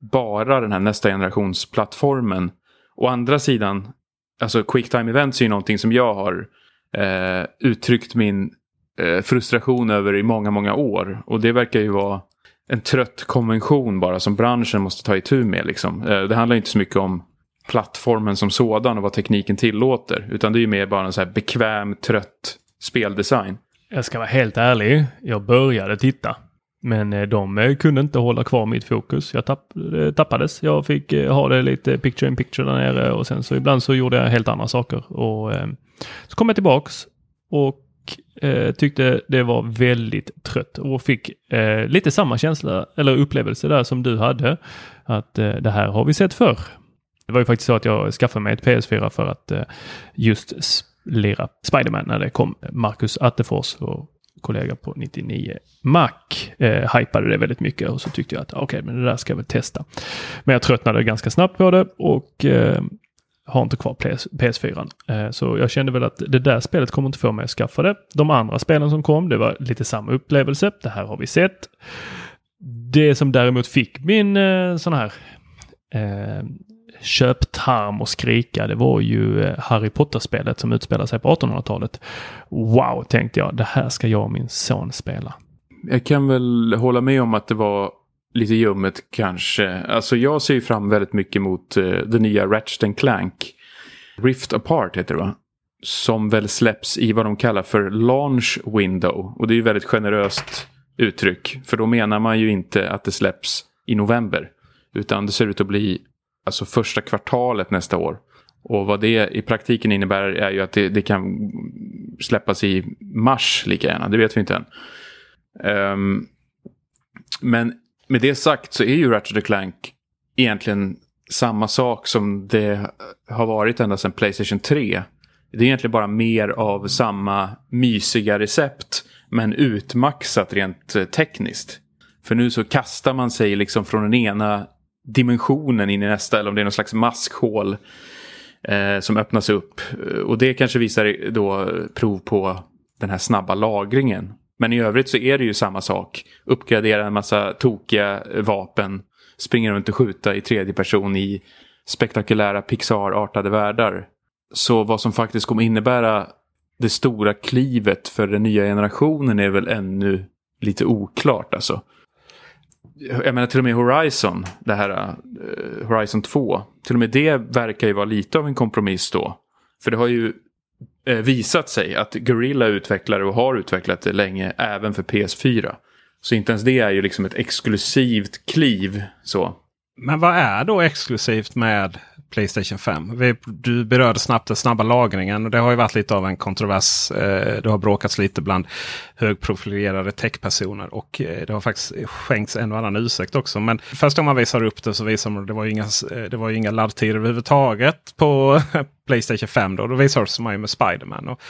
bara den här nästa generations plattformen. Å andra sidan, alltså quicktime events är ju någonting som jag har eh, uttryckt min eh, frustration över i många, många år. Och det verkar ju vara en trött konvention bara som branschen måste ta itu med. Liksom. Eh, det handlar inte så mycket om plattformen som sådan och vad tekniken tillåter. Utan det är ju mer bara en så här bekväm, trött speldesign. Jag ska vara helt ärlig. Jag började titta. Men eh, de eh, kunde inte hålla kvar mitt fokus. Jag tapp, eh, tappades. Jag fick ha det lite picture in picture där nere och sen så ibland så gjorde jag helt andra saker. Och eh, så kom jag tillbaks och eh, tyckte det var väldigt trött och fick eh, lite samma känsla eller upplevelse där som du hade. Att det här har vi sett förr. Det var ju faktiskt så att jag skaffade mig ett PS4 för att eh, just lira Spiderman när det kom. Marcus Attefors vår kollega på 99 Mac eh, hypade det väldigt mycket och så tyckte jag att okej, men det där ska jag väl testa. Men jag tröttnade ganska snabbt på det och eh, har inte kvar PS, PS4. Eh, så jag kände väl att det där spelet kommer inte få mig att skaffa det. De andra spelen som kom, det var lite samma upplevelse. Det här har vi sett. Det som däremot fick min eh, sån här eh, köptarm och skrika, det var ju eh, Harry Potter-spelet som utspelar sig på 1800-talet. Wow, tänkte jag, det här ska jag och min son spela. Jag kan väl hålla med om att det var lite ljummet kanske. Alltså jag ser ju fram väldigt mycket mot uh, det nya Ratchet and Clank. Rift Apart heter det va? Som väl släpps i vad de kallar för launch window. Och det är ju väldigt generöst uttryck. För då menar man ju inte att det släpps i november. Utan det ser ut att bli alltså första kvartalet nästa år. Och vad det i praktiken innebär är ju att det, det kan släppas i mars lika gärna. Det vet vi inte än. Um, men med det sagt så är ju Ratchet Clank egentligen samma sak som det har varit ända sedan Playstation 3. Det är egentligen bara mer av samma mysiga recept men utmaxat rent eh, tekniskt. För nu så kastar man sig liksom från den ena dimensionen in i nästa eller om det är någon slags maskhål eh, som öppnas upp. Eh, och det kanske visar då prov på den här snabba lagringen. Men i övrigt så är det ju samma sak. Uppgradera en massa tokiga vapen. Springa runt och skjuta i tredje person i spektakulära Pixar-artade världar. Så vad som faktiskt kommer innebära det stora klivet för den nya generationen är väl ännu lite oklart alltså. Jag menar till och med Horizon, det här uh, Horizon 2. Till och med det verkar ju vara lite av en kompromiss då. För det har ju uh, visat sig att Guerrilla utvecklar och har utvecklat det länge även för PS4. Så inte ens det är ju liksom ett exklusivt kliv så. Men vad är då exklusivt med Playstation 5? Vi, du berörde snabbt den snabba lagringen. och Det har ju varit lite av en kontrovers. Eh, det har bråkats lite bland högprofilerade techpersoner. Och eh, det har faktiskt skänkts en och annan ursäkt också. Men först om man visar upp det så visar man att det var inga, eh, det var inga laddtider överhuvudtaget på Playstation 5. Då, då visar man ju med Spiderman. Och,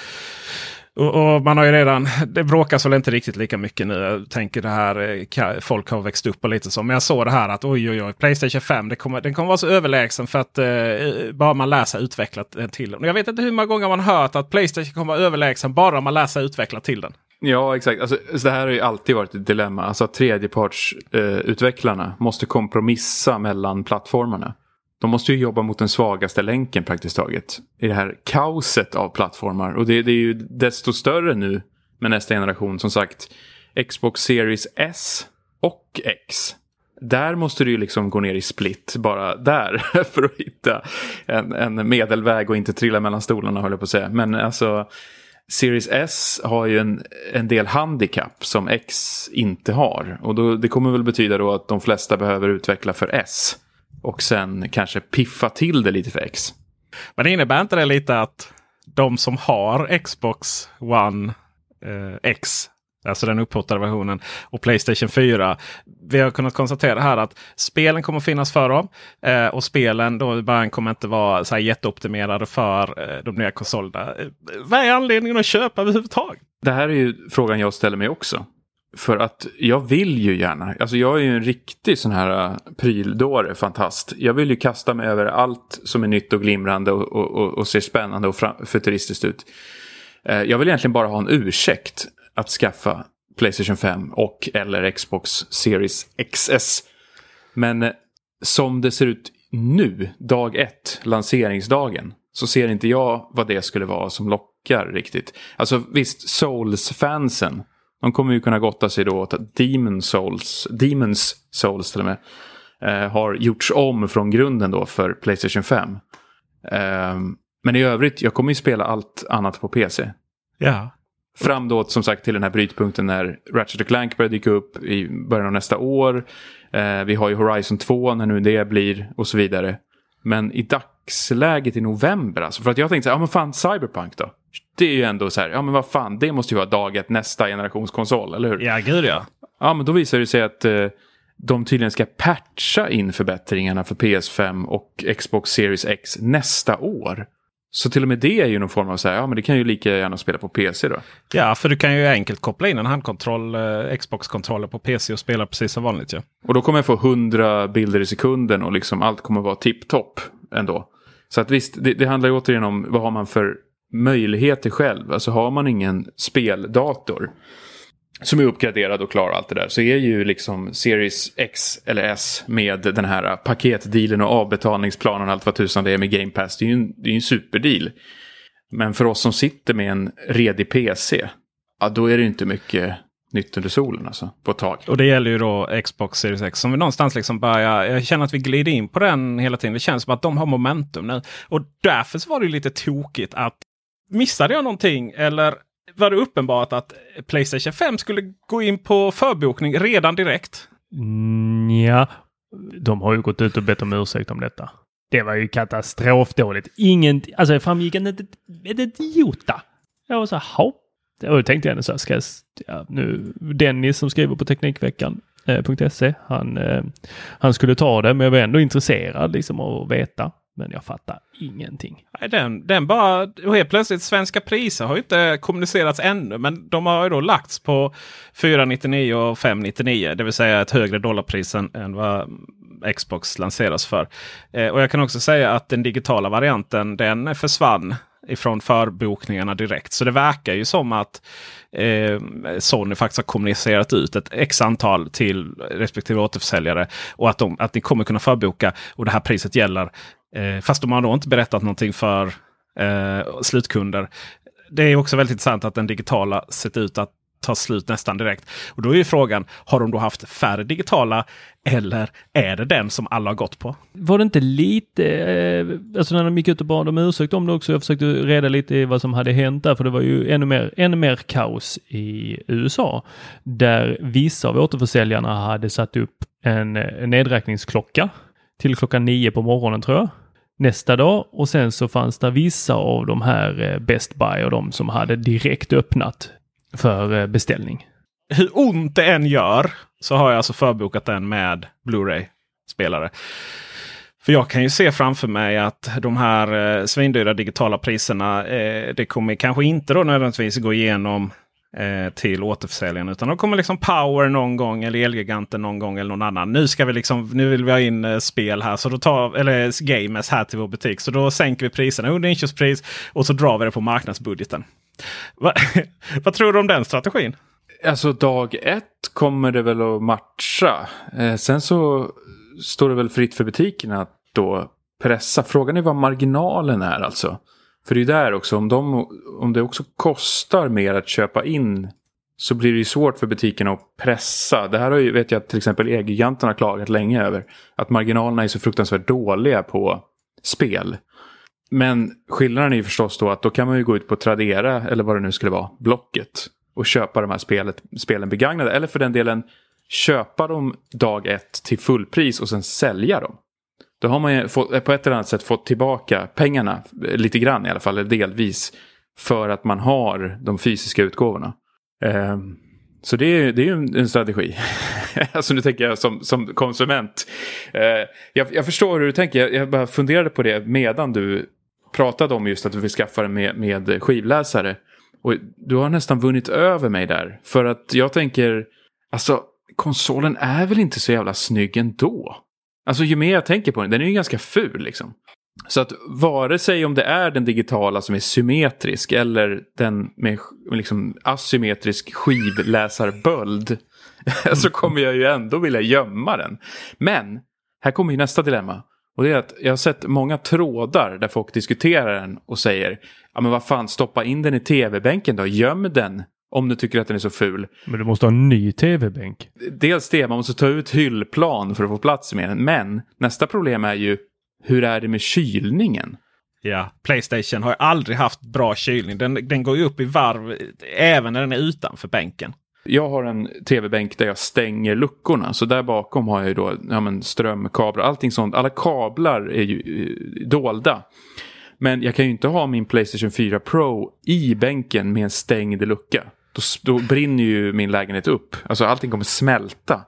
och, och, man har ju redan, det bråkas väl inte riktigt lika mycket nu. Jag tänker det här, eh, folk har växt upp och lite så. Men jag såg det här att oj oj oj, Playstation 5 det kommer, den kommer vara så överlägsen för att eh, eh bara man läser utvecklat den eh, till den. Jag vet inte hur många gånger man hört att Playstation kommer vara överlägsen bara man läser utvecklat till den. Ja, exakt. Alltså, det här har ju alltid varit ett dilemma. Alltså att tredjepartsutvecklarna eh, måste kompromissa mellan plattformarna. De måste ju jobba mot den svagaste länken praktiskt taget. I det här kaoset av plattformar. Och det, det är ju desto större nu med nästa generation. Som sagt, Xbox Series S och X. Där måste du ju liksom gå ner i split bara där för att hitta en, en medelväg och inte trilla mellan stolarna höll jag på att säga. Men alltså Series S har ju en, en del handikapp som X inte har. Och då, det kommer väl betyda då att de flesta behöver utveckla för S. Och sen kanske piffa till det lite för X. Men innebär inte det lite att de som har Xbox One eh, X Alltså den upphottade versionen. Och Playstation 4. Vi har kunnat konstatera här att spelen kommer finnas för dem. Eh, och spelen då bara kommer inte vara så här jätteoptimerade för eh, de nya konsolerna. Eh, vad är anledningen att köpa överhuvudtaget? Det här är ju frågan jag ställer mig också. För att jag vill ju gärna, alltså jag är ju en riktig sån här äh, pryldåre, fantast. Jag vill ju kasta mig över allt som är nytt och glimrande och, och, och, och ser spännande och futuristiskt ut. Eh, jag vill egentligen bara ha en ursäkt att skaffa Playstation 5 och eller Xbox Series XS. Men eh, som det ser ut nu, dag ett, lanseringsdagen, så ser inte jag vad det skulle vara som lockar riktigt. Alltså visst, Souls-fansen de kommer ju kunna gotta sig då åt att Demon Souls, Demons Souls till och med, eh, har gjorts om från grunden då för Playstation 5. Eh, men i övrigt, jag kommer ju spela allt annat på PC. Ja. Fram då som sagt till den här brytpunkten när Ratchet Clank börjar dyka upp i början av nästa år. Eh, vi har ju Horizon 2 när nu det blir och så vidare. Men i dagsläget i november alltså. För att jag tänkte, ja men fan Cyberpunk då? Det är ju ändå så här, ja men vad fan, det måste ju vara dag ett nästa generations konsol, eller hur? Ja, gud ja. Ja, men då visar det sig att eh, de tydligen ska patcha in förbättringarna för PS5 och Xbox Series X nästa år. Så till och med det är ju någon form av så här, ja men det kan ju lika gärna spela på PC då. Ja, för du kan ju enkelt koppla in en handkontroll, eh, Xbox-kontroller på PC och spela precis som vanligt ju. Ja. Och då kommer jag få 100 bilder i sekunden och liksom allt kommer vara tipptopp ändå. Så att visst, det, det handlar ju återigen om vad har man för möjligheter själv. Alltså har man ingen speldator som är uppgraderad och klarar allt det där så är ju liksom Series X eller S med den här paketdealen och avbetalningsplanen och allt vad tusan det är med Game Pass. Det är ju en, det är en superdeal. Men för oss som sitter med en redig PC, ja då är det inte mycket nytt under solen alltså, på ett tag. Och det gäller ju då Xbox Series X som vi någonstans liksom börjar. Jag känner att vi glider in på den hela tiden. Det känns som att de har momentum nu. Och därför så var det lite tokigt att missade jag någonting eller var det uppenbart att Playstation 5 skulle gå in på förbokning redan direkt? Mm, ja, de har ju gått ut och bett om ursäkt om detta. Det var ju katastrofdåligt. Ingen, alltså det framgick inte ett, ett. Jag var så här. Och då tänkte jag ändå så här, ska jag, ja, nu Dennis som skriver på Teknikveckan.se, eh, han, eh, han skulle ta det, men jag var ändå intresserad liksom av att veta. Men jag fattar ingenting. Nej, den, den bara, och helt plötsligt svenska priser har ju inte kommunicerats ännu. Men de har ju då lagts på 499 och 599. Det vill säga ett högre dollarpris än, än vad Xbox lanseras för. Eh, och jag kan också säga att den digitala varianten den försvann ifrån förbokningarna direkt. Så det verkar ju som att eh, Sony faktiskt har kommunicerat ut ett x antal till respektive återförsäljare. Och att, de, att ni kommer kunna förboka och det här priset gäller. Eh, fast de har då inte berättat någonting för eh, slutkunder. Det är också väldigt intressant att den digitala sett ut att ta slut nästan direkt. Och då är ju frågan, har de då haft färre digitala eller är det den som alla har gått på? Var det inte lite, eh, alltså när de gick ut och bad om ursäkt om det också, jag försökte reda lite i vad som hade hänt där, för det var ju ännu mer, ännu mer kaos i USA, där vissa av återförsäljarna hade satt upp en, en nedräkningsklocka till klockan nio på morgonen tror jag nästa dag och sen så fanns det vissa av de här eh, Best Buy och de som hade direkt öppnat för eh, beställning. Hur ont det än gör så har jag alltså förbokat den med Blu-ray-spelare. För jag kan ju se framför mig att de här eh, svindyra digitala priserna, eh, det kommer kanske inte då nödvändigtvis gå igenom Eh, till återförsäljaren. Utan de kommer liksom Power någon gång eller Elgiganten någon gång eller någon annan. Nu, ska vi liksom, nu vill vi ha in eh, spel här, så då tar, eller eh, games här till vår butik. Så då sänker vi priserna under inköpspris och så drar vi det på marknadsbudgeten. Va, vad tror du om den strategin? Alltså dag ett kommer det väl att matcha. Eh, sen så står det väl fritt för butikerna att då pressa. Frågan är vad marginalen är alltså. För det är där också, om, de, om det också kostar mer att köpa in så blir det ju svårt för butikerna att pressa. Det här har ju, vet jag till exempel Elgiganten har klagat länge över. Att marginalerna är så fruktansvärt dåliga på spel. Men skillnaden är ju förstås då att då kan man ju gå ut på Tradera eller vad det nu skulle vara, Blocket. Och köpa de här spelet, spelen begagnade. Eller för den delen köpa dem dag ett till fullpris och sen sälja dem. Då har man ju fått, eh, på ett eller annat sätt fått tillbaka pengarna, eh, lite grann i alla fall, eller delvis. För att man har de fysiska utgåvorna. Eh, så det är, det är en, en strategi. alltså nu tänker jag som, som konsument. Eh, jag, jag, förstår hur du tänker, jag, jag bara funderade på det medan du pratade om just att du vill skaffa det med, med skivläsare. Och du har nästan vunnit över mig där. För att jag tänker, alltså konsolen är väl inte så jävla snygg ändå. Alltså ju mer jag tänker på den, den är ju ganska ful liksom. Så att vare sig om det är den digitala som är symmetrisk eller den med liksom asymmetrisk skivläsarböld så kommer jag ju ändå vilja gömma den. Men här kommer ju nästa dilemma. Och det är att jag har sett många trådar där folk diskuterar den och säger ja men vad fan stoppa in den i tv-bänken då, göm den om du tycker att den är så ful. Men du måste ha en ny tv-bänk. Dels det, man måste ta ut hyllplan för att få plats med den. Men nästa problem är ju hur är det med kylningen? Ja, Playstation har ju aldrig haft bra kylning. Den, den går ju upp i varv även när den är utanför bänken. Jag har en tv-bänk där jag stänger luckorna. Så där bakom har jag ju då ja, men strömkablar, allting sånt. Alla kablar är ju eh, dolda. Men jag kan ju inte ha min Playstation 4 Pro i bänken med en stängd lucka. Då, då brinner ju min lägenhet upp. Alltså allting kommer smälta.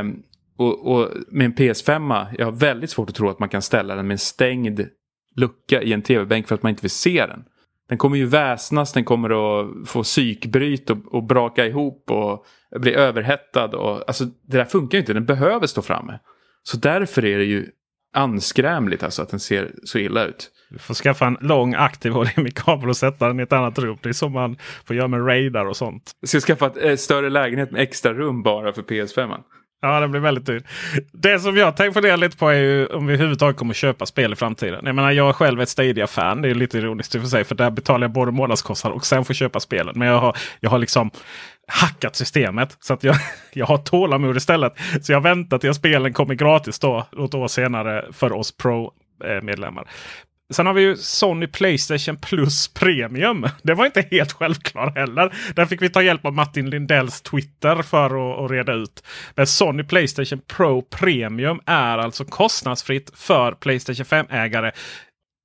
Um, och, och, med en PS5, jag har väldigt svårt att tro att man kan ställa den med en stängd lucka i en tv-bänk för att man inte vill se den. Den kommer ju väsnas, den kommer att få psykbryt och, och braka ihop och bli överhettad. Och, alltså, det där funkar ju inte, den behöver stå framme. Så därför är det ju anskrämligt alltså att den ser så illa ut. Du får skaffa en lång aktiv HDMI-kabel och sätta den i ett annat rum. Det är som man får göra med radar och sånt. Jag ska skaffa ett eh, större lägenhet med extra rum bara för PS5. Ja, det blir väldigt dyrt. Det som jag tänker fundera lite på är ju om vi överhuvudtaget kommer köpa spel i framtiden. Jag menar, jag är själv ett Stadia-fan. Det är lite ironiskt i och för sig. För där betalar jag både månadskostnad och sen får köpa spelen. Men jag har, jag har liksom hackat systemet. Så att jag, jag har tålamod istället. Så jag väntar tills spelen kommer gratis då, något år senare för oss Pro-medlemmar. Sen har vi ju Sony Playstation Plus Premium. Det var inte helt självklart heller. Där fick vi ta hjälp av Martin Lindells Twitter för att, att reda ut. Men Sony Playstation Pro Premium är alltså kostnadsfritt för Playstation 5-ägare.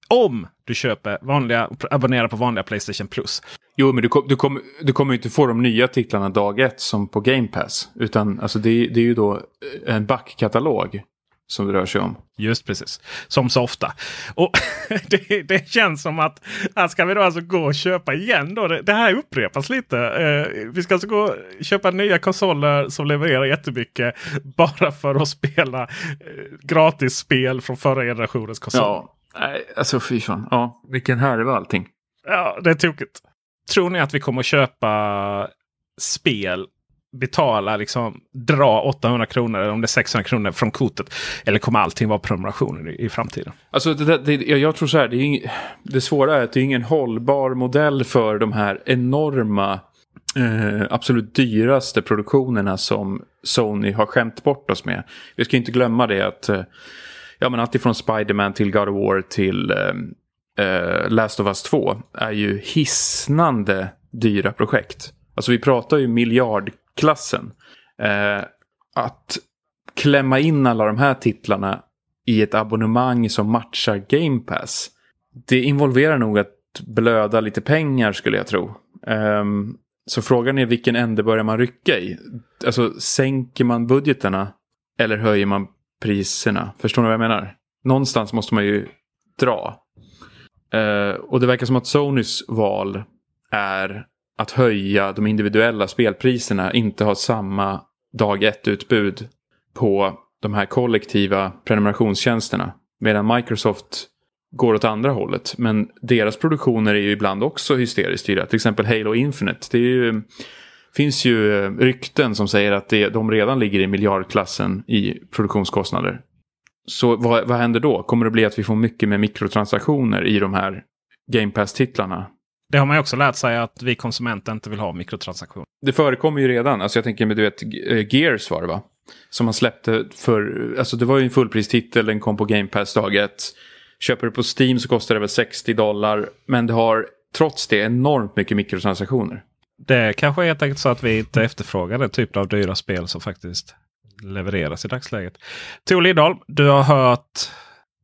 Om du köper vanliga, abonnerar på vanliga Playstation Plus. Jo, men du, kom, du, kom, du kommer inte få de nya titlarna dag ett som på Game Pass. Utan alltså, det, det är ju då en backkatalog som det rör sig om. Just precis. Som så ofta. Och det, det, känns som att här ska vi då alltså gå och köpa igen. Då. Det, det här upprepas lite. Eh, vi ska alltså gå och köpa nya konsoler som levererar jättemycket. Bara för att spela eh, gratis spel från förra generationens konsol. Ja. Alltså fy fan. Ja, vilken härva allting. Ja, det är tokigt. Tror ni att vi kommer att köpa spel, betala, liksom dra 800 kronor eller om det är 600 kronor från kortet? Eller kommer allting vara prenumerationer i, i framtiden? Alltså det, det, jag, jag tror så här, det, är ing, det svåra är att det är ingen hållbar modell för de här enorma, eh, absolut dyraste produktionerna som Sony har skämt bort oss med. Vi ska inte glömma det att eh, ja, men alltifrån Spiderman till God of War till eh, eh Last of Us 2 är ju hisnande dyra projekt. Alltså vi pratar ju miljard. Klassen. Eh, att klämma in alla de här titlarna i ett abonnemang som matchar Game Pass. Det involverar nog att blöda lite pengar skulle jag tro. Um, så frågan är vilken ände börjar man rycka i? Alltså sänker man budgeterna eller höjer man priserna? Förstår ni vad jag menar? Någonstans måste man ju dra. Uh, och det verkar som att Sonys val är att höja de individuella spelpriserna, inte har samma dag ett-utbud på de här kollektiva prenumerationstjänsterna. Medan Microsoft går åt andra hållet. Men deras produktioner är ju ibland också hysteriskt dyra. Till exempel Halo Infinite. Det ju, finns ju eh, rykten som säger att det, de redan ligger i miljardklassen i produktionskostnader. Så vad, vad händer då? Kommer det bli att vi får mycket med mikrotransaktioner i de här Game Pass-titlarna? Det har man ju också lärt sig att vi konsumenter inte vill ha mikrotransaktioner. Det förekommer ju redan. Alltså jag tänker med du vet Gears var det va? Som man släppte för, alltså det var ju en fullpristitel, den kom på Game Pass dag ett. Köper du på Steam så kostar det väl 60 dollar. Men det har trots det enormt mycket mikrotransaktioner. Det kanske är helt enkelt så att vi inte efterfrågar den typen av dyra spel som faktiskt levereras i dagsläget. Tor Liddahl, du har hört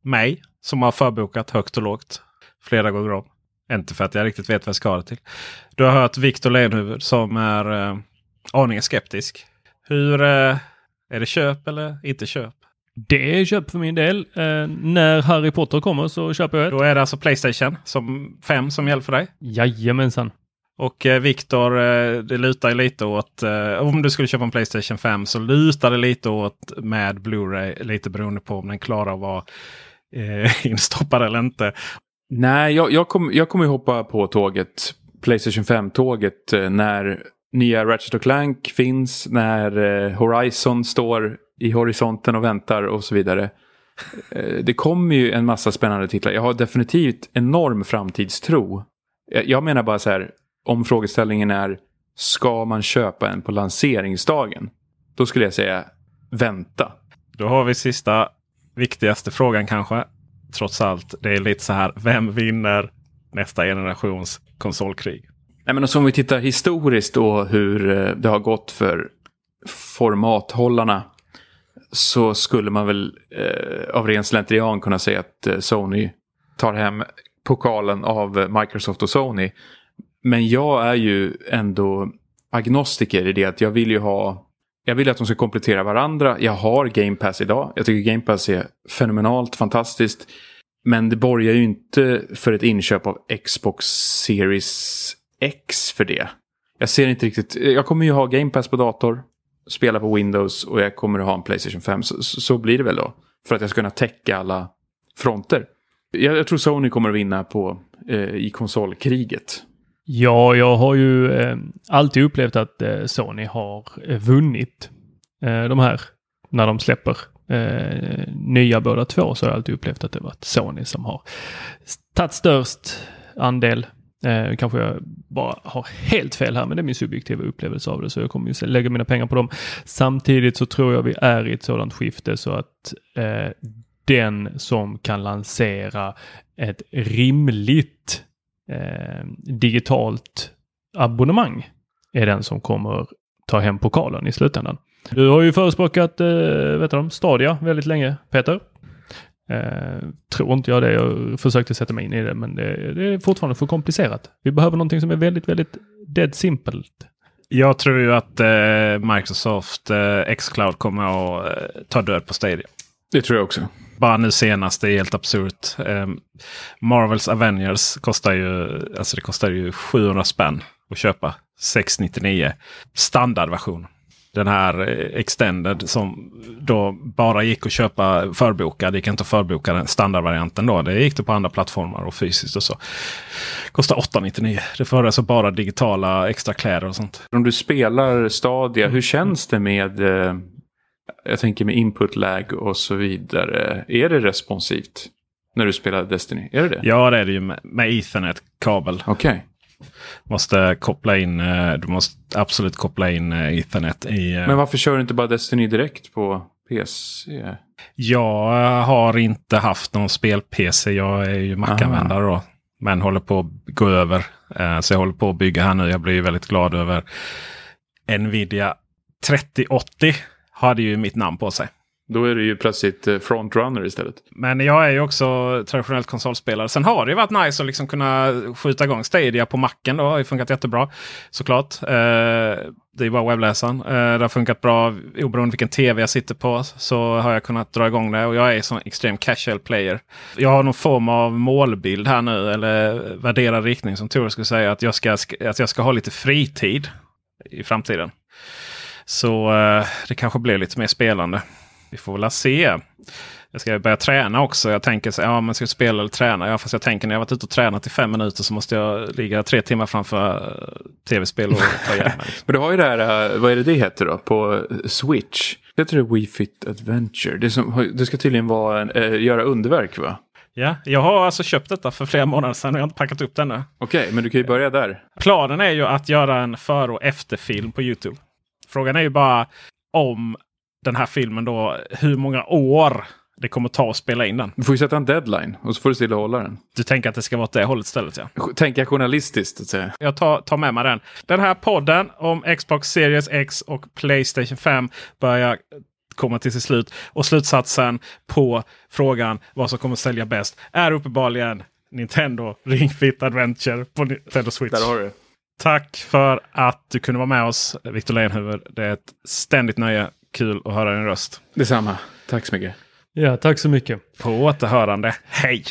mig som har förbokat högt och lågt flera gånger om. Inte för att jag riktigt vet vad jag ska ha det till. Du har hört Viktor Lenhuvud som är eh, aningen skeptisk. Hur eh, är det köp eller inte köp? Det är köp för min del. Eh, när Harry Potter kommer så köper jag ett. Då är det alltså Playstation som 5 som gäller för dig? Jajamensan. Och eh, Viktor, eh, det lutar lite åt, eh, om du skulle köpa en Playstation 5 så lutar det lite åt med Blu-ray. Lite beroende på om den klarar att vara eh, instoppad eller inte. Nej, jag, jag kommer jag kommer hoppa på tåget, Playstation 5-tåget, eh, när nya Ratchet Clank finns, när eh, Horizon står i horisonten och väntar och så vidare. Eh, det kommer ju en massa spännande titlar. Jag har definitivt enorm framtidstro. Jag menar bara så här, om frågeställningen är ska man köpa en på lanseringsdagen? Då skulle jag säga vänta. Då har vi sista viktigaste frågan kanske. Trots allt, det är lite så här, vem vinner nästa generations konsolkrig? Nej, men om vi tittar historiskt då hur eh, det har gått för formathållarna så skulle man väl eh, av ren slentrian kunna säga att eh, Sony tar hem pokalen av Microsoft och Sony. Men jag är ju ändå agnostiker i det att jag vill ju ha jag vill att de ska komplettera varandra. Jag har Game Pass idag. Jag tycker Game Pass är fenomenalt fantastiskt. Men det borgar ju inte för ett inköp av Xbox Series X för det. Jag ser inte riktigt. Jag kommer ju ha Game Pass på dator. Spela på Windows och jag kommer att ha en Playstation 5. Så, så blir det väl då. För att jag ska kunna täcka alla fronter. Jag, jag tror Sony kommer att vinna på, eh, i konsolkriget. Ja, jag har ju eh, alltid upplevt att eh, Sony har eh, vunnit eh, de här när de släpper eh, nya båda två så har jag alltid upplevt att det varit Sony som har tagit störst andel. Eh, kanske jag bara har helt fel här, men det är min subjektiva upplevelse av det, så jag kommer ju lägga mina pengar på dem. Samtidigt så tror jag vi är i ett sådant skifte så att eh, den som kan lansera ett rimligt eh, digitalt abonnemang är den som kommer ta hem pokalen i slutändan. Du har ju förespråkat eh, vet du, Stadia väldigt länge, Peter. Eh, tror inte jag det. Jag försökte sätta mig in i det, men det, det, är fortfarande för komplicerat. Vi behöver någonting som är väldigt, väldigt dead simple. Jag tror ju att eh, Microsoft eh, Xcloud kommer att eh, ta död på Stadia. Det tror jag också. Bara nu senast, det är helt absurt. Eh, Marvels Avengers kostar ju, alltså det kostar ju 700 spänn att köpa. 699 standardversion. Den här eh, Extended som då bara gick att köpa förbokad. Det gick inte att förboka den standardvarianten då. Det gick det på andra plattformar och fysiskt och så. Kostar 899. Det var alltså bara digitala extra kläder och sånt. Om du spelar Stadia, hur känns det med eh, jag tänker med input lag och så vidare. Är det responsivt när du spelar Destiny? Är det det? Ja, det är det ju med, med Ethernet-kabel. Okej. Okay. Måste koppla in, eh, du måste absolut koppla in eh, Ethernet i... Men varför kör du inte bara Destiny direkt på PC? Jag har inte haft någon spel-PC. Jag är ju Mac-användare då. Men håller på att gå över. Så jag håller på att bygga här nu. Jag blir väldigt glad över Nvidia 3080 hade ju mitt namn på sig. Då är det ju plötsligt eh, frontrunner istället. Men jag är ju också traditionellt konsolspelare. Sen har det ju varit nice att liksom kunna skjuta igång Stadia på macken. Då. Det har funkat jättebra såklart. Eh, det är bara webbläsaren. Eh, det har funkat bra oberoende vilken tv jag sitter på. Så har jag kunnat dra igång det. Och jag är en extrem casual player. Jag har någon form av målbild här nu. Eller värderad riktning som Tore skulle säga. Att jag ska, att jag ska ha lite fritid i framtiden. Så eh, det kanske blir lite mer spelande. Vi får väl se. Jag ska börja träna också. Jag tänker så ja, man ska spela eller träna. Ja, fast jag tänker när jag varit ute och tränat i fem minuter så måste jag ligga tre timmar framför uh, tv-spel och ta igen mig. Men du har ju det här, uh, vad är det det heter då, på Switch? Heter det Wii Fit Adventure? Det, som, det ska tydligen vara en, uh, göra underverk va? Ja, jag har alltså köpt detta för flera månader sedan och jag har inte packat upp den ännu. Okej, okay, men du kan ju börja där. Planen är ju att göra en före och efterfilm på Youtube. Frågan är ju bara om den här filmen då, hur många år det kommer ta att spela in den. Du får ju sätta en deadline och så får du stilla hålla den. Du tänker att det ska vara åt det hållet istället ja. Tänka journalistiskt. Att säga. Jag tar, tar med mig den. Den här podden om Xbox Series X och Playstation 5 börjar komma till sitt slut. Och slutsatsen på frågan vad som kommer att sälja bäst är uppenbarligen Nintendo Ring Fit Adventure på Nintendo Switch. Där har du Tack för att du kunde vara med oss, Victor Lenhuvud. Det är ett ständigt nöje. Kul att höra din röst. Detsamma. Tack så mycket. Ja, tack så mycket. På återhörande. Hej!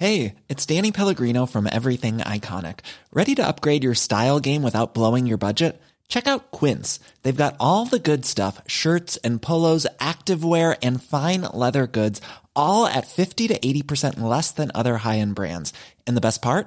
Hej, it's Danny Pellegrino from Everything Iconic. Ready to upgrade your style game without blowing your budget? Check out Quince. They've got all the good stuff, shirts and polos, activewear and fine leather goods, all at 50 to 80% less than other high-end brands. And the best part?